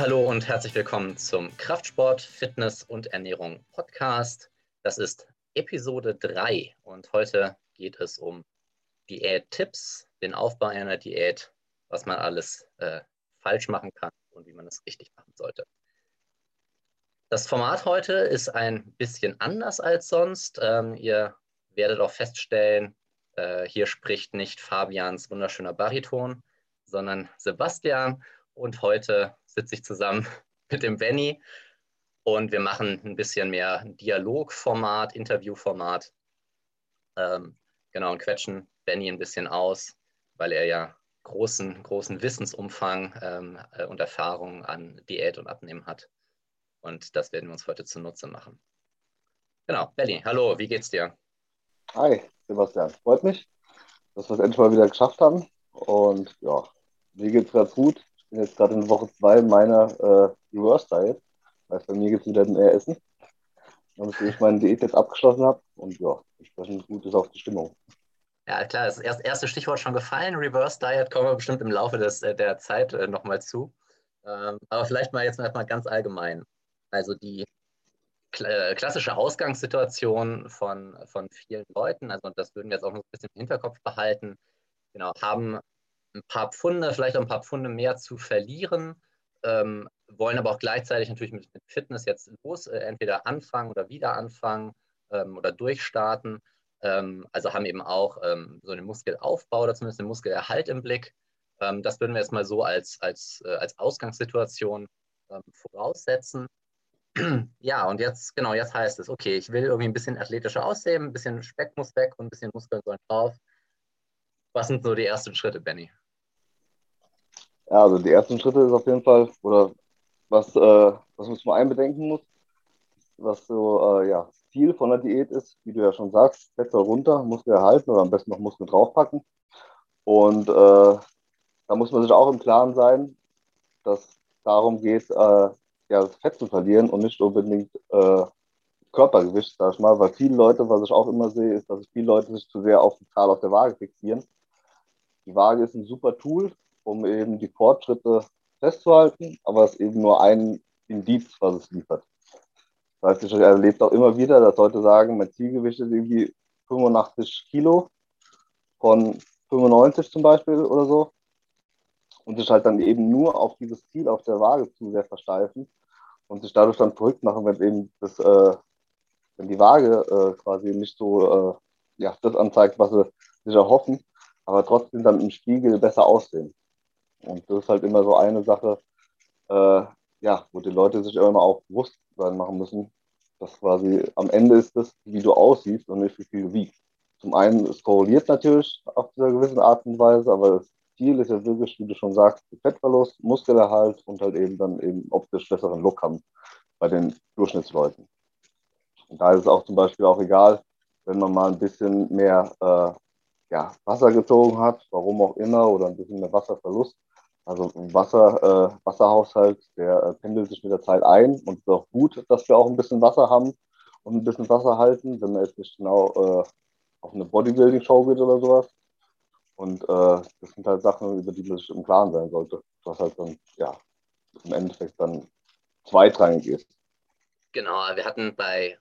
Hallo und herzlich willkommen zum Kraftsport, Fitness und Ernährung Podcast. Das ist Episode 3 und heute geht es um Diät-Tipps, den Aufbau einer Diät, was man alles äh, falsch machen kann und wie man es richtig machen sollte. Das Format heute ist ein bisschen anders als sonst. Ähm, ihr werdet auch feststellen, äh, hier spricht nicht Fabians wunderschöner Bariton, sondern Sebastian. Und heute sitze ich zusammen mit dem Benny und wir machen ein bisschen mehr Dialogformat, Interviewformat. Ähm, genau, und quetschen Benny ein bisschen aus, weil er ja großen, großen Wissensumfang ähm, äh, und Erfahrung an Diät und Abnehmen hat. Und das werden wir uns heute zunutze machen. Genau, Benny, hallo, wie geht's dir? Hi, Sebastian. Freut mich, dass wir es endlich mal wieder geschafft haben. Und ja, mir geht's ganz gut. Ich bin jetzt gerade in Woche zwei meiner äh, Reverse Diet. Heißt, bei mir gibt es wieder mehr Essen. Und ich meine Diät jetzt abgeschlossen habe. Und ja, entsprechend gut ist auch die Stimmung. Ja, klar, das erste Stichwort schon gefallen. Reverse Diet kommen wir bestimmt im Laufe des, äh, der Zeit äh, nochmal zu. Ähm, aber vielleicht mal jetzt mal ganz allgemein. Also die äh, klassische Ausgangssituation von, von vielen Leuten, also das würden wir jetzt auch noch ein bisschen im Hinterkopf behalten, genau, haben ein paar Pfunde, vielleicht auch ein paar Pfunde mehr zu verlieren, ähm, wollen aber auch gleichzeitig natürlich mit, mit Fitness jetzt los, äh, entweder anfangen oder wieder anfangen ähm, oder durchstarten. Ähm, also haben eben auch ähm, so einen Muskelaufbau oder zumindest einen Muskelerhalt im Blick. Ähm, das würden wir jetzt mal so als, als, äh, als Ausgangssituation ähm, voraussetzen. ja, und jetzt, genau, jetzt heißt es, okay, ich will irgendwie ein bisschen athletischer aussehen, ein bisschen Speck muss weg und ein bisschen Muskeln sollen drauf. Was sind so die ersten Schritte, Benny? Ja, also die ersten Schritte ist auf jeden Fall, oder was, äh, was man zum einen bedenken muss, was so, äh, ja, Ziel von der Diät ist, wie du ja schon sagst, Fett soll runter, Muskel erhalten oder am besten noch Muskeln draufpacken. Und äh, da muss man sich auch im Klaren sein, dass darum geht, äh, ja, das Fett zu verlieren und nicht unbedingt äh, Körpergewicht, sag ich mal, weil viele Leute, was ich auch immer sehe, ist, dass viele Leute sich zu sehr auf die Zahl auf der Waage fixieren. Die Waage ist ein super Tool, um eben die Fortschritte festzuhalten, aber es ist eben nur ein Indiz, was es liefert. Das heißt, ich erlebe auch immer wieder, dass Leute sagen, mein Zielgewicht ist irgendwie 85 Kilo von 95 zum Beispiel oder so. Und sich halt dann eben nur auf dieses Ziel auf der Waage zu sehr versteifen und sich dadurch dann verrückt machen, wenn eben das, äh, wenn die Waage äh, quasi nicht so äh, ja, das anzeigt, was sie sich erhoffen, aber trotzdem dann im Spiegel besser aussehen. Und das ist halt immer so eine Sache, äh, ja, wo die Leute sich immer auch bewusst sein machen müssen, dass quasi am Ende ist das, wie du aussiehst und nicht wie viel du wiegst. Zum einen, es korreliert natürlich auf dieser gewissen Art und Weise, aber das Ziel ist ja wirklich, wie du schon sagst, Fettverlust, Muskelerhalt und halt eben dann eben optisch besseren Look haben bei den Durchschnittsleuten. Und da ist es auch zum Beispiel auch egal, wenn man mal ein bisschen mehr äh, ja, Wasser gezogen hat, warum auch immer, oder ein bisschen mehr Wasserverlust, also Wasser, äh, Wasserhaushalt, der äh, pendelt sich mit der Zeit ein und es ist auch gut, dass wir auch ein bisschen Wasser haben und ein bisschen Wasser halten, wenn man jetzt nicht genau äh, auf eine Bodybuilding-Show geht oder sowas. Und äh, das sind halt Sachen, über die man sich im Klaren sein sollte, was halt dann, ja, im Endeffekt dann zweitrangig ist. Genau, wir hatten bei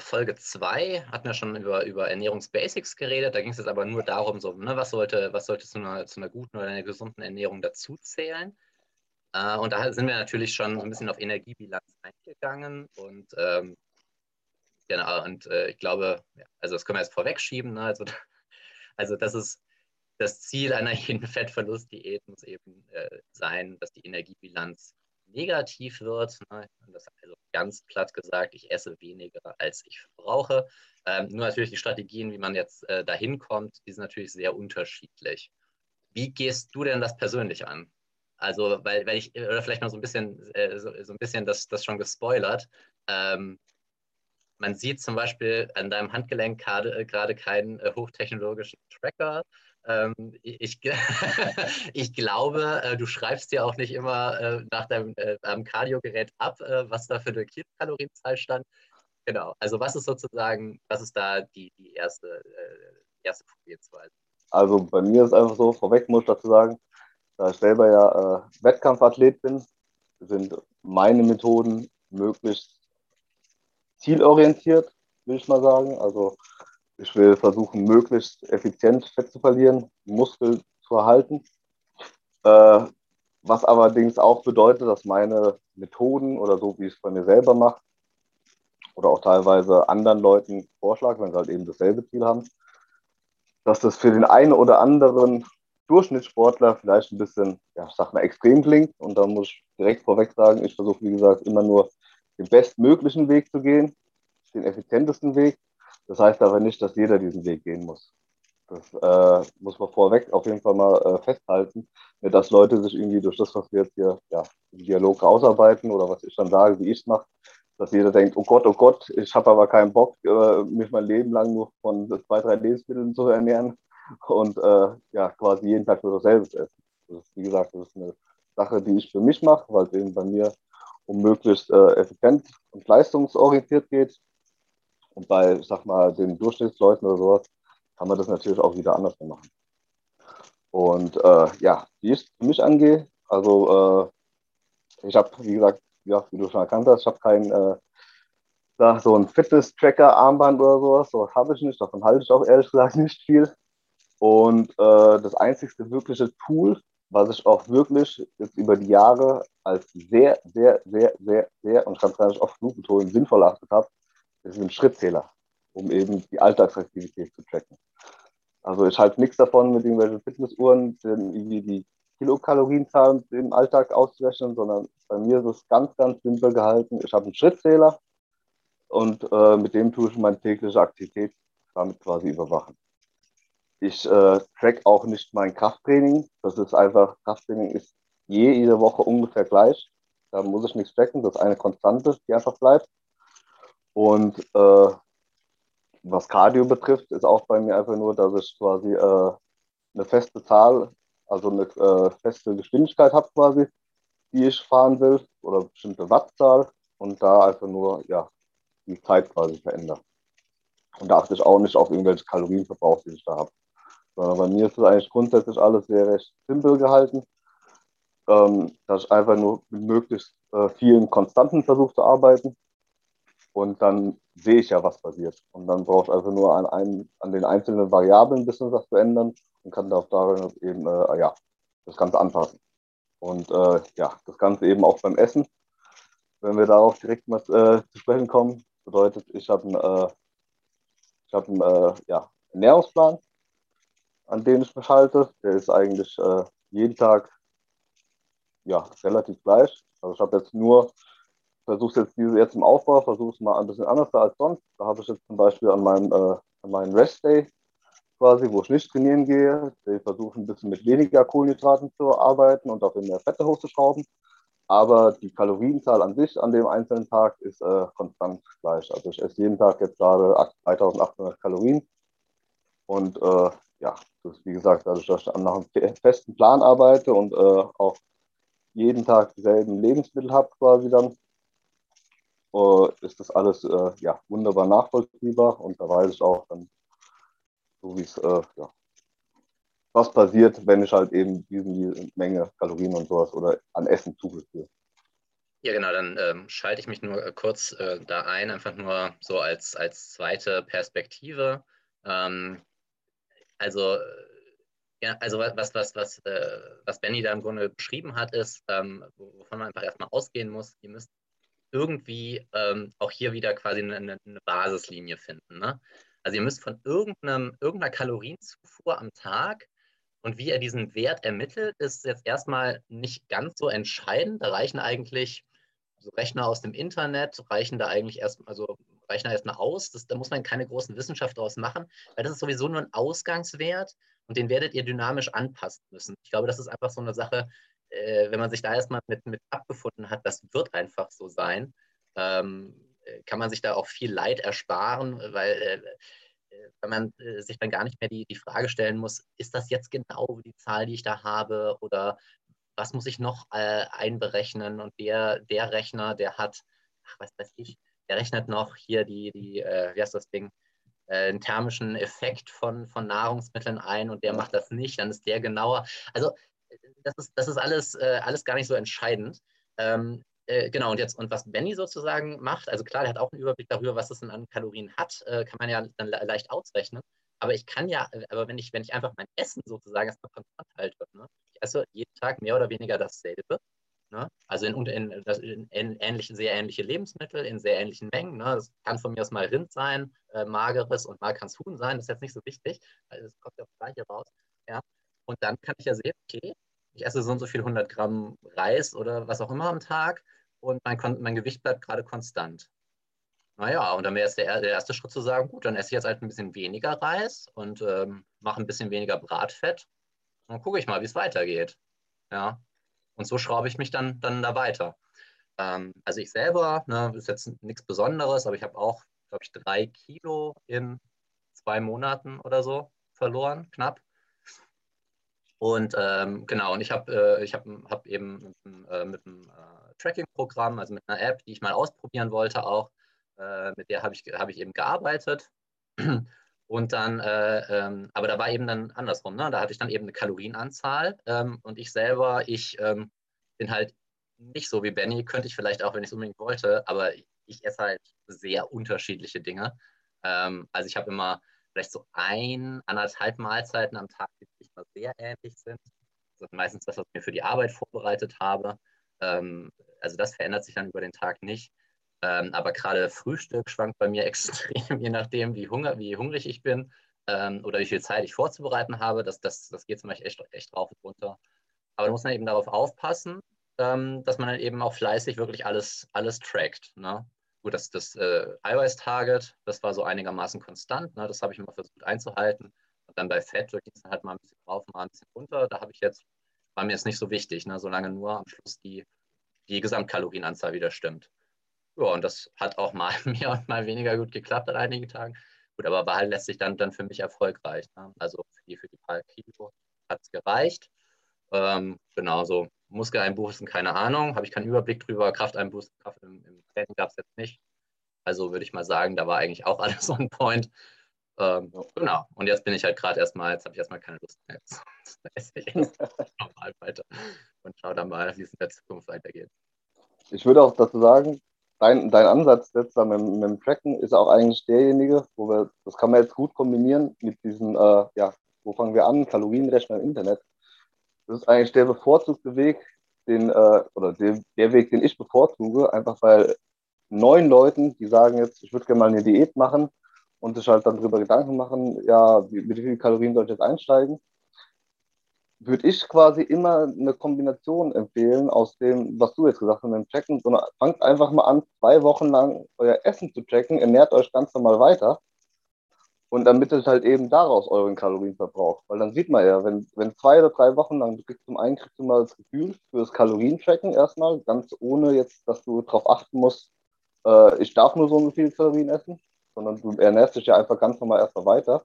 Folge 2 hatten wir schon über, über Ernährungsbasics geredet. Da ging es jetzt aber nur darum, so, ne, was, sollte, was sollte zu einer, zu einer guten oder einer gesunden Ernährung dazuzählen. Äh, und da sind wir natürlich schon ein bisschen auf Energiebilanz eingegangen. Und ähm, genau, und äh, ich glaube, ja, also das können wir jetzt vorwegschieben. Ne? Also, also das ist das Ziel einer jeden Fettverlustdiät muss eben äh, sein, dass die Energiebilanz negativ wird. Ne? Das also ganz platt gesagt, ich esse weniger, als ich brauche. Ähm, nur natürlich die Strategien, wie man jetzt äh, dahin kommt, die sind natürlich sehr unterschiedlich. Wie gehst du denn das persönlich an? Also, weil, weil ich, oder vielleicht mal so ein bisschen, äh, so, so, ein bisschen das, das schon gespoilert. Ähm, man sieht zum Beispiel an deinem Handgelenk gerade, äh, gerade keinen äh, hochtechnologischen Tracker, ähm, ich, ich glaube, äh, du schreibst dir auch nicht immer äh, nach deinem äh, Kardiogerät ab, äh, was da für eine Kilokalorienzahl stand. Genau. Also was ist sozusagen, was ist da die, die erste, äh, erste Vorgehensweise? Also bei mir ist einfach so, vorweg muss ich dazu sagen, da ich selber ja äh, Wettkampfathlet bin, sind meine Methoden möglichst zielorientiert, will ich mal sagen. Also ich will versuchen, möglichst effizient Fett zu verlieren, Muskel zu erhalten. Äh, was allerdings auch bedeutet, dass meine Methoden oder so, wie ich es bei mir selber mache, oder auch teilweise anderen Leuten vorschlage, wenn sie halt eben dasselbe Ziel haben, dass das für den einen oder anderen Durchschnittssportler vielleicht ein bisschen, ja, ich sag mal, extrem klingt. Und da muss ich direkt vorweg sagen, ich versuche, wie gesagt, immer nur den bestmöglichen Weg zu gehen, den effizientesten Weg. Das heißt aber nicht, dass jeder diesen Weg gehen muss. Das äh, muss man vorweg auf jeden Fall mal äh, festhalten, dass Leute sich irgendwie durch das, was wir jetzt hier ja, im Dialog ausarbeiten oder was ich dann sage, wie ich es mache, dass jeder denkt, oh Gott, oh Gott, ich habe aber keinen Bock, äh, mich mein Leben lang nur von zwei, drei Lebensmitteln zu ernähren und äh, ja, quasi jeden Tag nur dasselbe essen. Das ist, wie gesagt, das ist eine Sache, die ich für mich mache, weil es eben bei mir um möglichst äh, effizient und leistungsorientiert geht. Und bei, sag mal, den Durchschnittsleuten oder sowas kann man das natürlich auch wieder anders machen. Und äh, ja, wie es für mich angehe, also äh, ich habe, wie gesagt, ja, wie du schon erkannt hast, ich habe kein äh, da so ein Fitness-Tracker-Armband oder sowas, sowas habe ich nicht, davon halte ich auch ehrlich gesagt nicht viel. Und äh, das einzigste wirkliche Tool, was ich auch wirklich jetzt über die Jahre als sehr, sehr, sehr, sehr, sehr, und ich kann es gar nicht oft genug betonen, sinnvoll erachtet habe, ist ein Schrittzähler, um eben die Alltagsaktivität zu tracken. Also ich halte nichts davon, mit irgendwelchen Fitnessuhren irgendwie die Kilokalorienzahl im Alltag auszurechnen, sondern bei mir ist es ganz, ganz simpel gehalten. Ich habe einen Schrittzähler und äh, mit dem tue ich meine tägliche Aktivität damit quasi überwachen. Ich äh, track auch nicht mein Krafttraining. Das ist einfach, Krafttraining ist je, jede Woche ungefähr gleich. Da muss ich nichts tracken. Das ist eine Konstante, die einfach bleibt. Und äh, was Cardio betrifft, ist auch bei mir einfach nur, dass ich quasi äh, eine feste Zahl, also eine äh, feste Geschwindigkeit habe quasi, die ich fahren will, oder bestimmte Wattzahl und da einfach nur ja, die Zeit quasi verändere. Und da achte ich auch nicht auf irgendwelche Kalorienverbrauch, die ich da habe. Sondern bei mir ist es eigentlich grundsätzlich alles sehr recht simpel gehalten, ähm, dass ich einfach nur mit möglichst äh, vielen Konstanten versuche zu arbeiten. Und dann sehe ich ja, was passiert. Und dann brauche ich einfach nur an, ein, an den einzelnen Variablen ein bisschen was zu ändern und kann darauf darin eben äh, ja, das Ganze anpassen. Und äh, ja, das Ganze eben auch beim Essen. Wenn wir darauf direkt mal äh, zu sprechen kommen, bedeutet, ich habe einen, äh, ich hab einen äh, ja, Ernährungsplan, an den ich mich halte. Der ist eigentlich äh, jeden Tag ja, relativ gleich. Also ich habe jetzt nur, versuche jetzt diese jetzt im Aufbau, versuche es mal ein bisschen anders als sonst. Da habe ich jetzt zum Beispiel an meinem, äh, an meinem Rest Day quasi, wo ich nicht trainieren gehe, versuche ein bisschen mit weniger Kohlenhydraten zu arbeiten und auch in mehr Fette hochzuschrauben. Aber die Kalorienzahl an sich an dem einzelnen Tag ist äh, konstant gleich. Also ich esse jeden Tag jetzt gerade 3800 Kalorien. Und äh, ja, das ist wie gesagt, dadurch, dass ich nach einem festen Plan arbeite und äh, auch jeden Tag dieselben Lebensmittel habe quasi dann, ist das alles äh, ja, wunderbar nachvollziehbar und da weiß ich auch dann, so wie es, äh, ja, was passiert, wenn ich halt eben diesen Menge Kalorien und sowas oder an Essen zugeführe. Ja, genau, dann ähm, schalte ich mich nur äh, kurz äh, da ein, einfach nur so als, als zweite Perspektive. Ähm, also, ja, also was, was, was, äh, was Benny da im Grunde beschrieben hat, ist, ähm, wovon man einfach erstmal ausgehen muss, ihr müsst irgendwie ähm, auch hier wieder quasi eine, eine Basislinie finden. Ne? Also ihr müsst von irgendeinem, irgendeiner Kalorienzufuhr am Tag und wie er diesen Wert ermittelt, ist jetzt erstmal nicht ganz so entscheidend. Da reichen eigentlich so Rechner aus dem Internet, reichen da eigentlich erst, also reichen da erstmal aus. Das, da muss man keine großen Wissenschaft daraus machen, weil das ist sowieso nur ein Ausgangswert und den werdet ihr dynamisch anpassen müssen. Ich glaube, das ist einfach so eine Sache, äh, wenn man sich da erstmal mit, mit abgefunden hat, das wird einfach so sein, ähm, kann man sich da auch viel Leid ersparen, weil äh, wenn man äh, sich dann gar nicht mehr die, die Frage stellen muss, ist das jetzt genau die Zahl, die ich da habe oder was muss ich noch äh, einberechnen und der, der Rechner, der hat, ach, was weiß ich, der rechnet noch hier die, die äh, wie heißt das Ding, äh, einen thermischen Effekt von, von Nahrungsmitteln ein und der macht das nicht, dann ist der genauer. Also das ist, das ist alles, äh, alles gar nicht so entscheidend. Ähm, äh, genau, und jetzt, und was Benny sozusagen macht, also klar, der hat auch einen Überblick darüber, was es denn an Kalorien hat, äh, kann man ja dann le leicht ausrechnen. Aber ich kann ja, äh, aber wenn ich, wenn ich einfach mein Essen sozusagen erstmal konstant halte, ne? ich esse jeden Tag mehr oder weniger dasselbe, Ne? Also in, in, in, in ähnliche, sehr ähnliche Lebensmittel, in sehr ähnlichen Mengen. Ne? Das kann von mir aus mal Rind sein, äh, mageres und mal kann es Huhn sein. Das ist jetzt nicht so wichtig, weil es kommt ja auch gleich raus. Ja? Und dann kann ich ja sehen, okay, ich esse so und so viel 100 Gramm Reis oder was auch immer am Tag und mein, mein Gewicht bleibt gerade konstant. Naja, und dann wäre es der, der, erste Schritt zu sagen, gut, dann esse ich jetzt halt ein bisschen weniger Reis und ähm, mache ein bisschen weniger Bratfett. Und dann gucke ich mal, wie es weitergeht. Ja, und so schraube ich mich dann, dann da weiter. Ähm, also ich selber, ne, ist jetzt nichts Besonderes, aber ich habe auch, glaube ich, drei Kilo in zwei Monaten oder so verloren, knapp. Und ähm, genau, und ich habe äh, hab, hab eben mit, äh, mit einem äh, Tracking-Programm, also mit einer App, die ich mal ausprobieren wollte, auch, äh, mit der habe ich, hab ich eben gearbeitet. Und dann, äh, ähm, aber da war eben dann andersrum, ne? da hatte ich dann eben eine Kalorienanzahl ähm, und ich selber, ich ähm, bin halt nicht so wie Benny, könnte ich vielleicht auch, wenn ich es unbedingt wollte, aber ich esse halt sehr unterschiedliche Dinge. Ähm, also ich habe immer vielleicht so ein, anderthalb Mahlzeiten am Tag, die sich mal sehr ähnlich sind. Das ist meistens das, was ich mir für die Arbeit vorbereitet habe. Ähm, also das verändert sich dann über den Tag nicht. Ähm, aber gerade Frühstück schwankt bei mir extrem, je nachdem, wie, Hunger, wie hungrig ich bin ähm, oder wie viel Zeit ich vorzubereiten habe. Das, das, das geht zum Beispiel echt, echt rauf und runter. Aber da muss man eben darauf aufpassen, ähm, dass man dann eben auch fleißig wirklich alles, alles trackt. Ne? Gut, das, das äh, iOS-Target, das war so einigermaßen konstant. Ne? Das habe ich immer versucht einzuhalten. Und dann bei Fett, da ging es halt mal ein bisschen rauf, mal ein bisschen runter. Da habe ich jetzt, war mir jetzt nicht so wichtig, ne? solange nur am Schluss die, die Gesamtkalorienanzahl wieder stimmt. Ja, und das hat auch mal mehr und mal weniger gut geklappt an einigen Tagen. Gut, aber war halt letztlich dann, dann für mich erfolgreich. Ne? Also für die, für die paar Kilo hat es gereicht. Ähm, genau, so Muskeleinbußen, keine Ahnung, habe ich keinen Überblick drüber. Krafteinbußen, Kraft im, im Training gab es jetzt nicht. Also würde ich mal sagen, da war eigentlich auch alles on point. Ähm, genau. Und jetzt bin ich halt gerade erstmal, jetzt habe ich erstmal keine Lust mehr. Jetzt esse ich normal weiter und schaue dann mal, wie es in der Zukunft weitergeht. Ich würde auch dazu sagen, dein, dein Ansatz jetzt da mit, mit, dem Tracken ist auch eigentlich derjenige, wo wir, das kann man jetzt gut kombinieren mit diesem, äh, ja, wo fangen wir an, Kalorienrechner im Internet. Das ist eigentlich der bevorzugte Weg, den, äh, oder der, der Weg, den ich bevorzuge, einfach weil neun Leuten, die sagen jetzt, ich würde gerne mal eine Diät machen und sich halt dann darüber Gedanken machen, ja, mit wie vielen Kalorien soll ich jetzt einsteigen, würde ich quasi immer eine Kombination empfehlen aus dem, was du jetzt gesagt hast, mit dem Tracken, sondern fangt einfach mal an, zwei Wochen lang euer Essen zu tracken, ernährt euch ganz normal weiter und ermittelt halt eben daraus euren Kalorienverbrauch. Weil dann sieht man ja, wenn, wenn zwei oder drei Wochen lang, du kriegst zum einen kriegst du mal das Gefühl für das Kalorientracken erstmal, ganz ohne jetzt, dass du darauf achten musst, äh, ich darf nur so und viel Kalorien essen, sondern du ernährst dich ja einfach ganz normal erstmal weiter.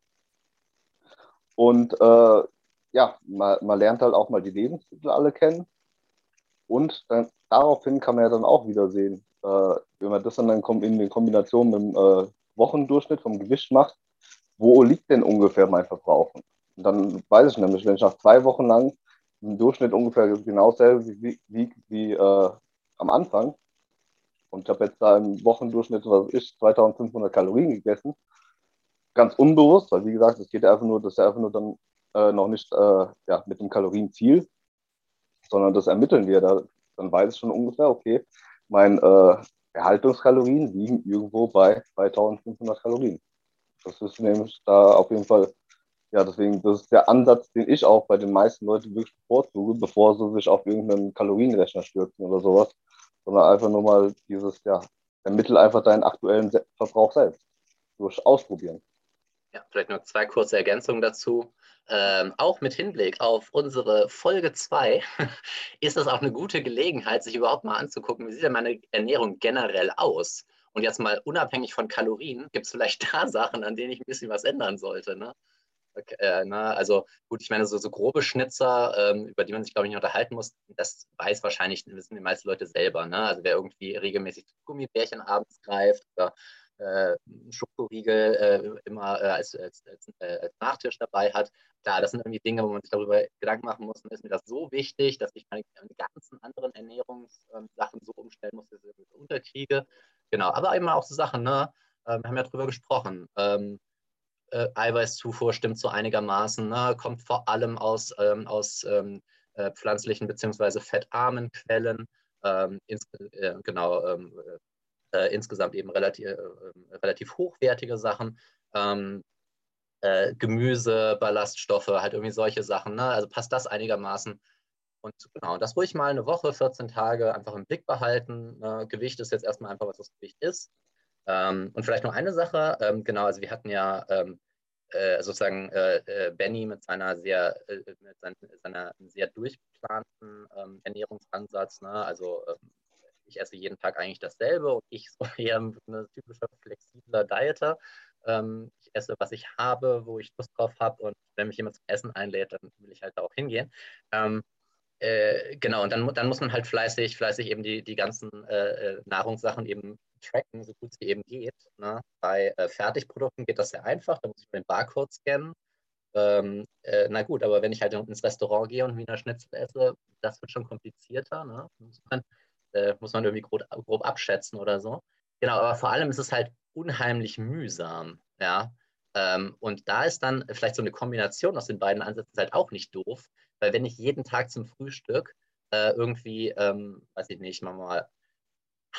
Und äh, ja, man, man lernt halt auch mal die Lebensmittel alle kennen. Und dann, daraufhin kann man ja dann auch wieder sehen, äh, wenn man das dann in Kombination mit dem äh, Wochendurchschnitt vom Gewicht macht, wo liegt denn ungefähr mein Verbrauch? Und dann weiß ich nämlich, wenn ich nach zwei Wochen lang im Durchschnitt ungefähr genau selber wie, wie, wie äh, am Anfang und ich habe jetzt da im Wochendurchschnitt, was ich, 2500 Kalorien gegessen, ganz unbewusst, weil wie gesagt, es geht ja einfach nur, das ist ja einfach nur dann äh, noch nicht äh, ja, mit dem Kalorienziel, sondern das ermitteln wir. Da, dann weiß ich schon ungefähr, okay, meine äh, Erhaltungskalorien liegen irgendwo bei 2500 Kalorien. Das ist nämlich da auf jeden Fall, ja, deswegen, das ist der Ansatz, den ich auch bei den meisten Leuten wirklich bevorzuge, bevor sie sich auf irgendeinen Kalorienrechner stürzen oder sowas, sondern einfach nur mal dieses, ja, ermittel einfach deinen aktuellen Verbrauch selbst durch Ausprobieren. Ja, vielleicht noch zwei kurze Ergänzungen dazu. Ähm, auch mit Hinblick auf unsere Folge 2 ist das auch eine gute Gelegenheit, sich überhaupt mal anzugucken, wie sieht denn meine Ernährung generell aus? Und jetzt mal unabhängig von Kalorien, gibt es vielleicht da Sachen, an denen ich ein bisschen was ändern sollte. Ne? Okay, äh, na, also gut, ich meine, so, so grobe Schnitzer, ähm, über die man sich, glaube ich, nicht unterhalten muss, das weiß wahrscheinlich, wissen die meisten Leute selber. Ne? Also wer irgendwie regelmäßig Gummibärchen abends greift oder äh, Schokoriegel äh, immer äh, als, als, als, äh, als, Nachtisch dabei hat. Klar, das sind irgendwie Dinge, wo man sich darüber Gedanken machen muss. Und ist mir das so wichtig, dass ich meine, meine ganzen anderen Ernährungssachen ähm, so umstellen muss, dass ich das unterkriege. Genau, aber eben auch so Sachen, ne? Ähm, wir haben ja darüber gesprochen. Ähm, äh, Eiweißzufuhr stimmt so einigermaßen, ne? kommt vor allem aus, ähm, aus ähm, äh, pflanzlichen bzw. fettarmen Quellen. Ähm, ins, äh, genau, ähm, äh, insgesamt eben relativ, äh, relativ hochwertige Sachen. Äh, Gemüse, Ballaststoffe, halt irgendwie solche Sachen. Ne? Also passt das einigermaßen. Und genau, das ruhig mal eine Woche, 14 Tage einfach im Blick behalten. Ne? Gewicht ist jetzt erstmal einfach, was das Gewicht ist. Ähm, und vielleicht noch eine Sache, ähm, genau, also wir hatten ja ähm, äh, sozusagen äh, äh, Benny mit seiner sehr, äh, mit sein, seiner sehr durchgeplanten ähm, Ernährungsansatz, ne? also ähm, ich esse jeden Tag eigentlich dasselbe und ich so eher ein typischer flexibler Dieter. Ähm, ich esse, was ich habe, wo ich Lust drauf habe und wenn mich jemand zum Essen einlädt, dann will ich halt da auch hingehen. Äh, genau, und dann, dann muss man halt fleißig, fleißig eben die, die ganzen äh, äh Nahrungssachen eben tracken, so gut es eben geht. Ne? Bei äh, Fertigprodukten geht das sehr einfach, da muss ich den Barcode scannen. Ähm, äh, na gut, aber wenn ich halt ins Restaurant gehe und Wiener Schnitzel esse, das wird schon komplizierter. Ne? Muss, man, äh, muss man irgendwie grob, grob abschätzen oder so. Genau, aber vor allem ist es halt unheimlich mühsam. Ja? Ähm, und da ist dann vielleicht so eine Kombination aus den beiden Ansätzen halt auch nicht doof, weil wenn ich jeden Tag zum Frühstück äh, irgendwie, ähm, weiß ich nicht, mal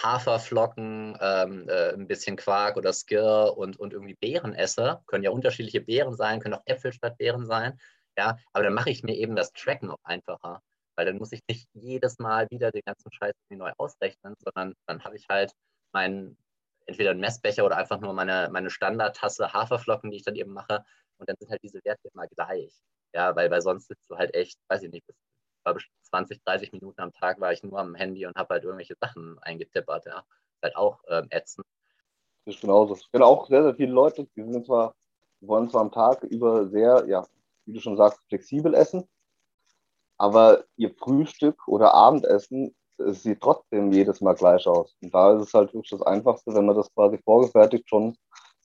Haferflocken, ähm, äh, ein bisschen Quark oder Skir und, und irgendwie Beeren esse, können ja unterschiedliche Beeren sein, können auch Äpfel statt Beeren sein, ja, aber dann mache ich mir eben das Tracken auch einfacher, weil dann muss ich nicht jedes Mal wieder den ganzen Scheiß neu ausrechnen, sondern dann habe ich halt meinen, entweder einen Messbecher oder einfach nur meine, meine Standardtasse Haferflocken, die ich dann eben mache und dann sind halt diese Werte immer gleich. Ja, weil, weil sonst sitzt du halt echt, weiß ich nicht, bis 20, 30 Minuten am Tag war ich nur am Handy und habe halt irgendwelche Sachen eingetippert. Ja. Halt auch ähm, ätzend. Das ist genauso. Ich kenne auch sehr, sehr viele Leute, die sind zwar, wollen zwar am Tag über sehr, ja, wie du schon sagst, flexibel essen, aber ihr Frühstück oder Abendessen es sieht trotzdem jedes Mal gleich aus. Und da ist es halt wirklich das Einfachste, wenn man das quasi vorgefertigt schon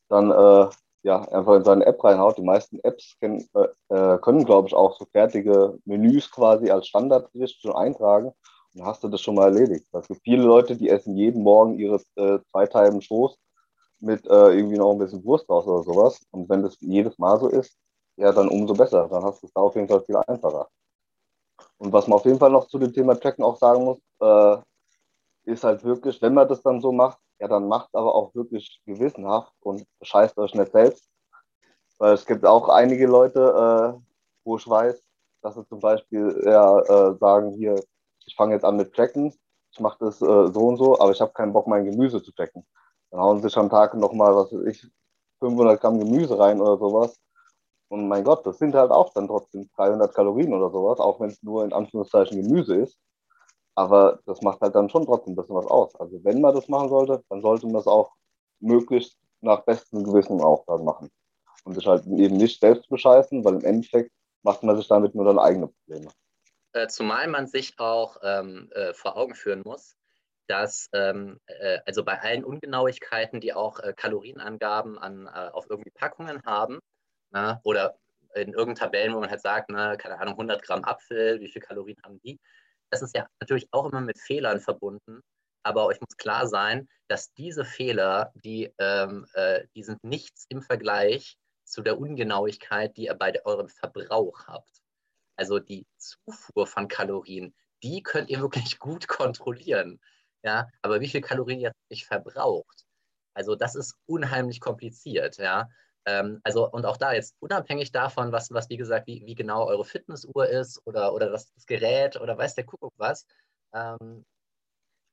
dann äh, ja, einfach in seine App reinhaut. Die meisten Apps können, äh, äh, können glaube ich, auch so fertige Menüs quasi als Standardgericht schon eintragen. Und dann hast du das schon mal erledigt. Es gibt viele Leute, die essen jeden Morgen ihre äh, zwei Teilen Schoß mit äh, irgendwie noch ein bisschen Wurst draus oder sowas. Und wenn das jedes Mal so ist, ja, dann umso besser. Dann hast du es da auf jeden Fall viel einfacher. Und was man auf jeden Fall noch zu dem Thema Tracken auch sagen muss, äh, ist halt wirklich, wenn man das dann so macht, ja, dann macht aber auch wirklich gewissenhaft und scheißt euch nicht selbst. Weil es gibt auch einige Leute, äh, wo ich weiß, dass sie zum Beispiel ja, äh, sagen, hier, ich fange jetzt an mit Tracken, ich mache das äh, so und so, aber ich habe keinen Bock, mein Gemüse zu tracken. Dann hauen sie sich am Tag nochmal, was weiß ich, 500 Gramm Gemüse rein oder sowas. Und mein Gott, das sind halt auch dann trotzdem 300 Kalorien oder sowas, auch wenn es nur in Anführungszeichen Gemüse ist. Aber das macht halt dann schon trotzdem ein bisschen was aus. Also wenn man das machen sollte, dann sollte man das auch möglichst nach bestem Gewissen auch dann machen. Und sich halt eben nicht selbst bescheißen, weil im Endeffekt macht man sich damit nur dann eigene Probleme. Äh, zumal man sich auch ähm, äh, vor Augen führen muss, dass ähm, äh, also bei allen Ungenauigkeiten, die auch äh, Kalorienangaben an, äh, auf irgendwie Packungen haben, na, ne, oder in irgendeinen Tabellen, wo man halt sagt, ne, keine Ahnung, 100 Gramm Apfel, wie viele Kalorien haben die? Das ist ja natürlich auch immer mit Fehlern verbunden. Aber euch muss klar sein, dass diese Fehler, die, ähm, äh, die sind nichts im Vergleich zu der Ungenauigkeit, die ihr bei eurem Verbrauch habt. Also die Zufuhr von Kalorien, die könnt ihr wirklich gut kontrollieren. Ja, aber wie viel Kalorien ihr nicht verbraucht, also das ist unheimlich kompliziert. Ja, ähm, also und auch da jetzt unabhängig davon, was, was wie gesagt, wie, wie genau eure Fitnessuhr ist oder, oder das, das Gerät oder weiß der Kuckuck was, ähm,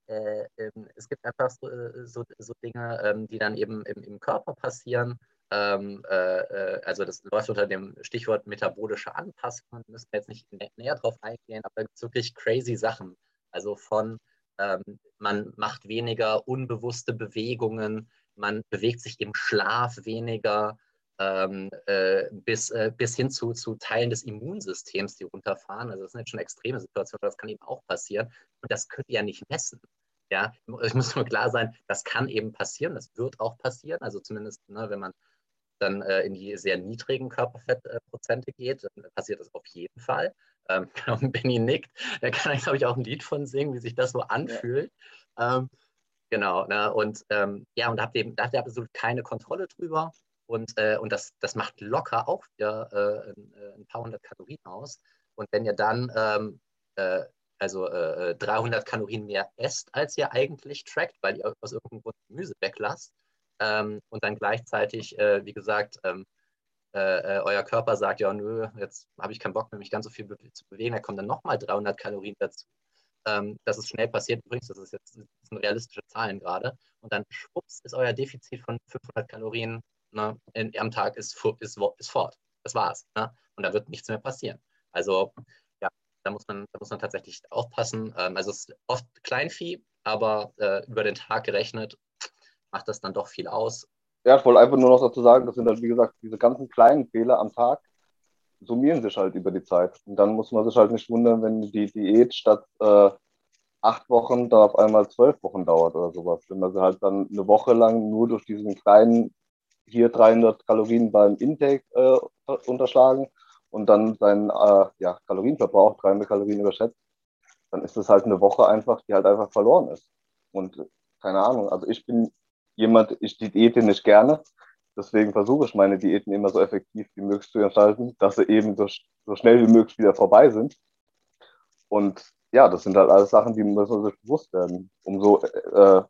äh, ähm, es gibt einfach so, äh, so, so Dinge, ähm, die dann eben im, im Körper passieren. Ähm, äh, äh, also das läuft unter dem Stichwort metabolische Anpassung. Müssen wir jetzt nicht näher drauf eingehen, aber da es wirklich crazy Sachen. Also von ähm, man macht weniger unbewusste Bewegungen, man bewegt sich im Schlaf weniger, ähm, äh, bis, äh, bis hin zu, zu Teilen des Immunsystems, die runterfahren. Also das sind jetzt schon extreme Situationen, das kann eben auch passieren. Und das könnt ihr ja nicht messen. Ja, es muss nur klar sein, das kann eben passieren, das wird auch passieren. Also zumindest, ne, wenn man dann äh, in die sehr niedrigen Körperfettprozente geht, dann passiert das auf jeden Fall. Ähm, Benny nickt, da kann ich, glaube ich, auch ein Lied von singen, wie sich das so anfühlt. Ja. Ähm, genau, ne, und ähm, ja, und da habt ihr, da habt ihr absolut keine Kontrolle drüber. Und, äh, und das, das macht locker auch wieder äh, ein, äh, ein, paar hundert Kalorien aus. Und wenn ihr dann ähm, äh, also 300 äh, Kalorien mehr esst, als ihr eigentlich trackt, weil ihr aus irgendeinem Grund Gemüse weglasst, ähm, und dann gleichzeitig, äh, wie gesagt, ähm, euer Körper sagt, ja, nö, jetzt habe ich keinen Bock mehr, mich ganz so viel be zu bewegen, da kommen dann nochmal 300 Kalorien dazu. Ähm, das ist schnell passiert übrigens, das ist jetzt das sind realistische Zahlen gerade. Und dann schwupps ist euer Defizit von 500 Kalorien ne, in, am Tag ist, ist, ist fort. Das war's. Ne? Und da wird nichts mehr passieren. Also ja, da muss man, da muss man tatsächlich aufpassen. Ähm, also es ist oft Kleinvieh, aber äh, über den Tag gerechnet macht das dann doch viel aus. Ja, ich wollte einfach nur noch dazu sagen, das sind halt, wie gesagt, diese ganzen kleinen Fehler am Tag summieren sich halt über die Zeit. Und dann muss man sich halt nicht wundern, wenn die Diät statt äh, acht Wochen da auf einmal zwölf Wochen dauert oder sowas. Wenn man sie halt dann eine Woche lang nur durch diesen kleinen hier 300 Kalorien beim Intake äh, unterschlagen und dann seinen äh, ja, Kalorienverbrauch 300 Kalorien überschätzt, dann ist das halt eine Woche einfach, die halt einfach verloren ist. Und keine Ahnung, also ich bin jemand, ich diete nicht gerne, deswegen versuche ich meine Diäten immer so effektiv wie möglich zu gestalten, dass sie eben so, so schnell wie möglich wieder vorbei sind. Und ja, das sind halt alles Sachen, die müssen sich bewusst werden. Umso äh,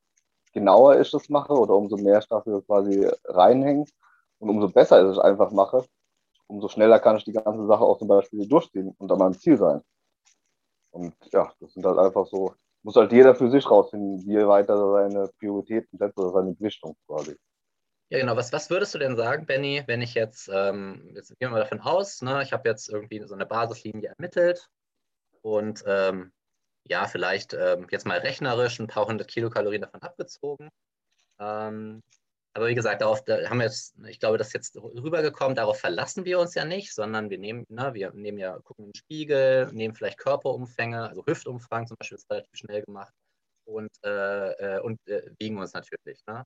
genauer ich das mache oder umso mehr ich dafür quasi reinhänge und umso besser ich es einfach mache, umso schneller kann ich die ganze Sache auch zum Beispiel durchziehen und an meinem Ziel sein. Und ja, das sind halt einfach so, muss halt jeder für sich rausfinden, wie er weiter seine Prioritäten setzt oder seine Gewichtung quasi. Ja, genau. Was, was würdest du denn sagen, Benny, wenn ich jetzt, ähm, jetzt gehen wir mal davon aus, ne, ich habe jetzt irgendwie so eine Basislinie ermittelt und ähm, ja, vielleicht ähm, jetzt mal rechnerisch ein paar hundert Kilokalorien davon abgezogen. Ähm, aber wie gesagt, darauf da haben wir jetzt, ich glaube, das ist jetzt rübergekommen, darauf verlassen wir uns ja nicht, sondern wir nehmen, ne, wir nehmen ja, gucken in den Spiegel, nehmen vielleicht Körperumfänge, also Hüftumfang zum Beispiel ist relativ schnell gemacht und, äh, äh, und äh, wiegen uns natürlich. Ne?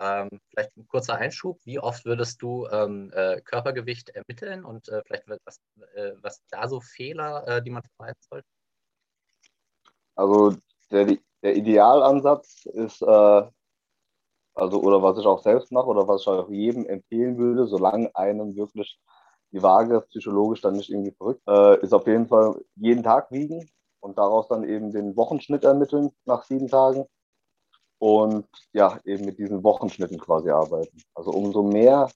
Ähm, vielleicht ein kurzer Einschub, wie oft würdest du ähm, äh, Körpergewicht ermitteln und äh, vielleicht was, äh, was da so Fehler, die man vermeiden sollte? Also der, der Idealansatz ist, äh, also oder was ich auch selbst mache oder was ich auch jedem empfehlen würde, solange einem wirklich die Waage psychologisch dann nicht irgendwie verrückt, äh, ist auf jeden Fall jeden Tag wiegen und daraus dann eben den Wochenschnitt ermitteln nach sieben Tagen und ja, eben mit diesen Wochenschnitten quasi arbeiten. Also umso mehr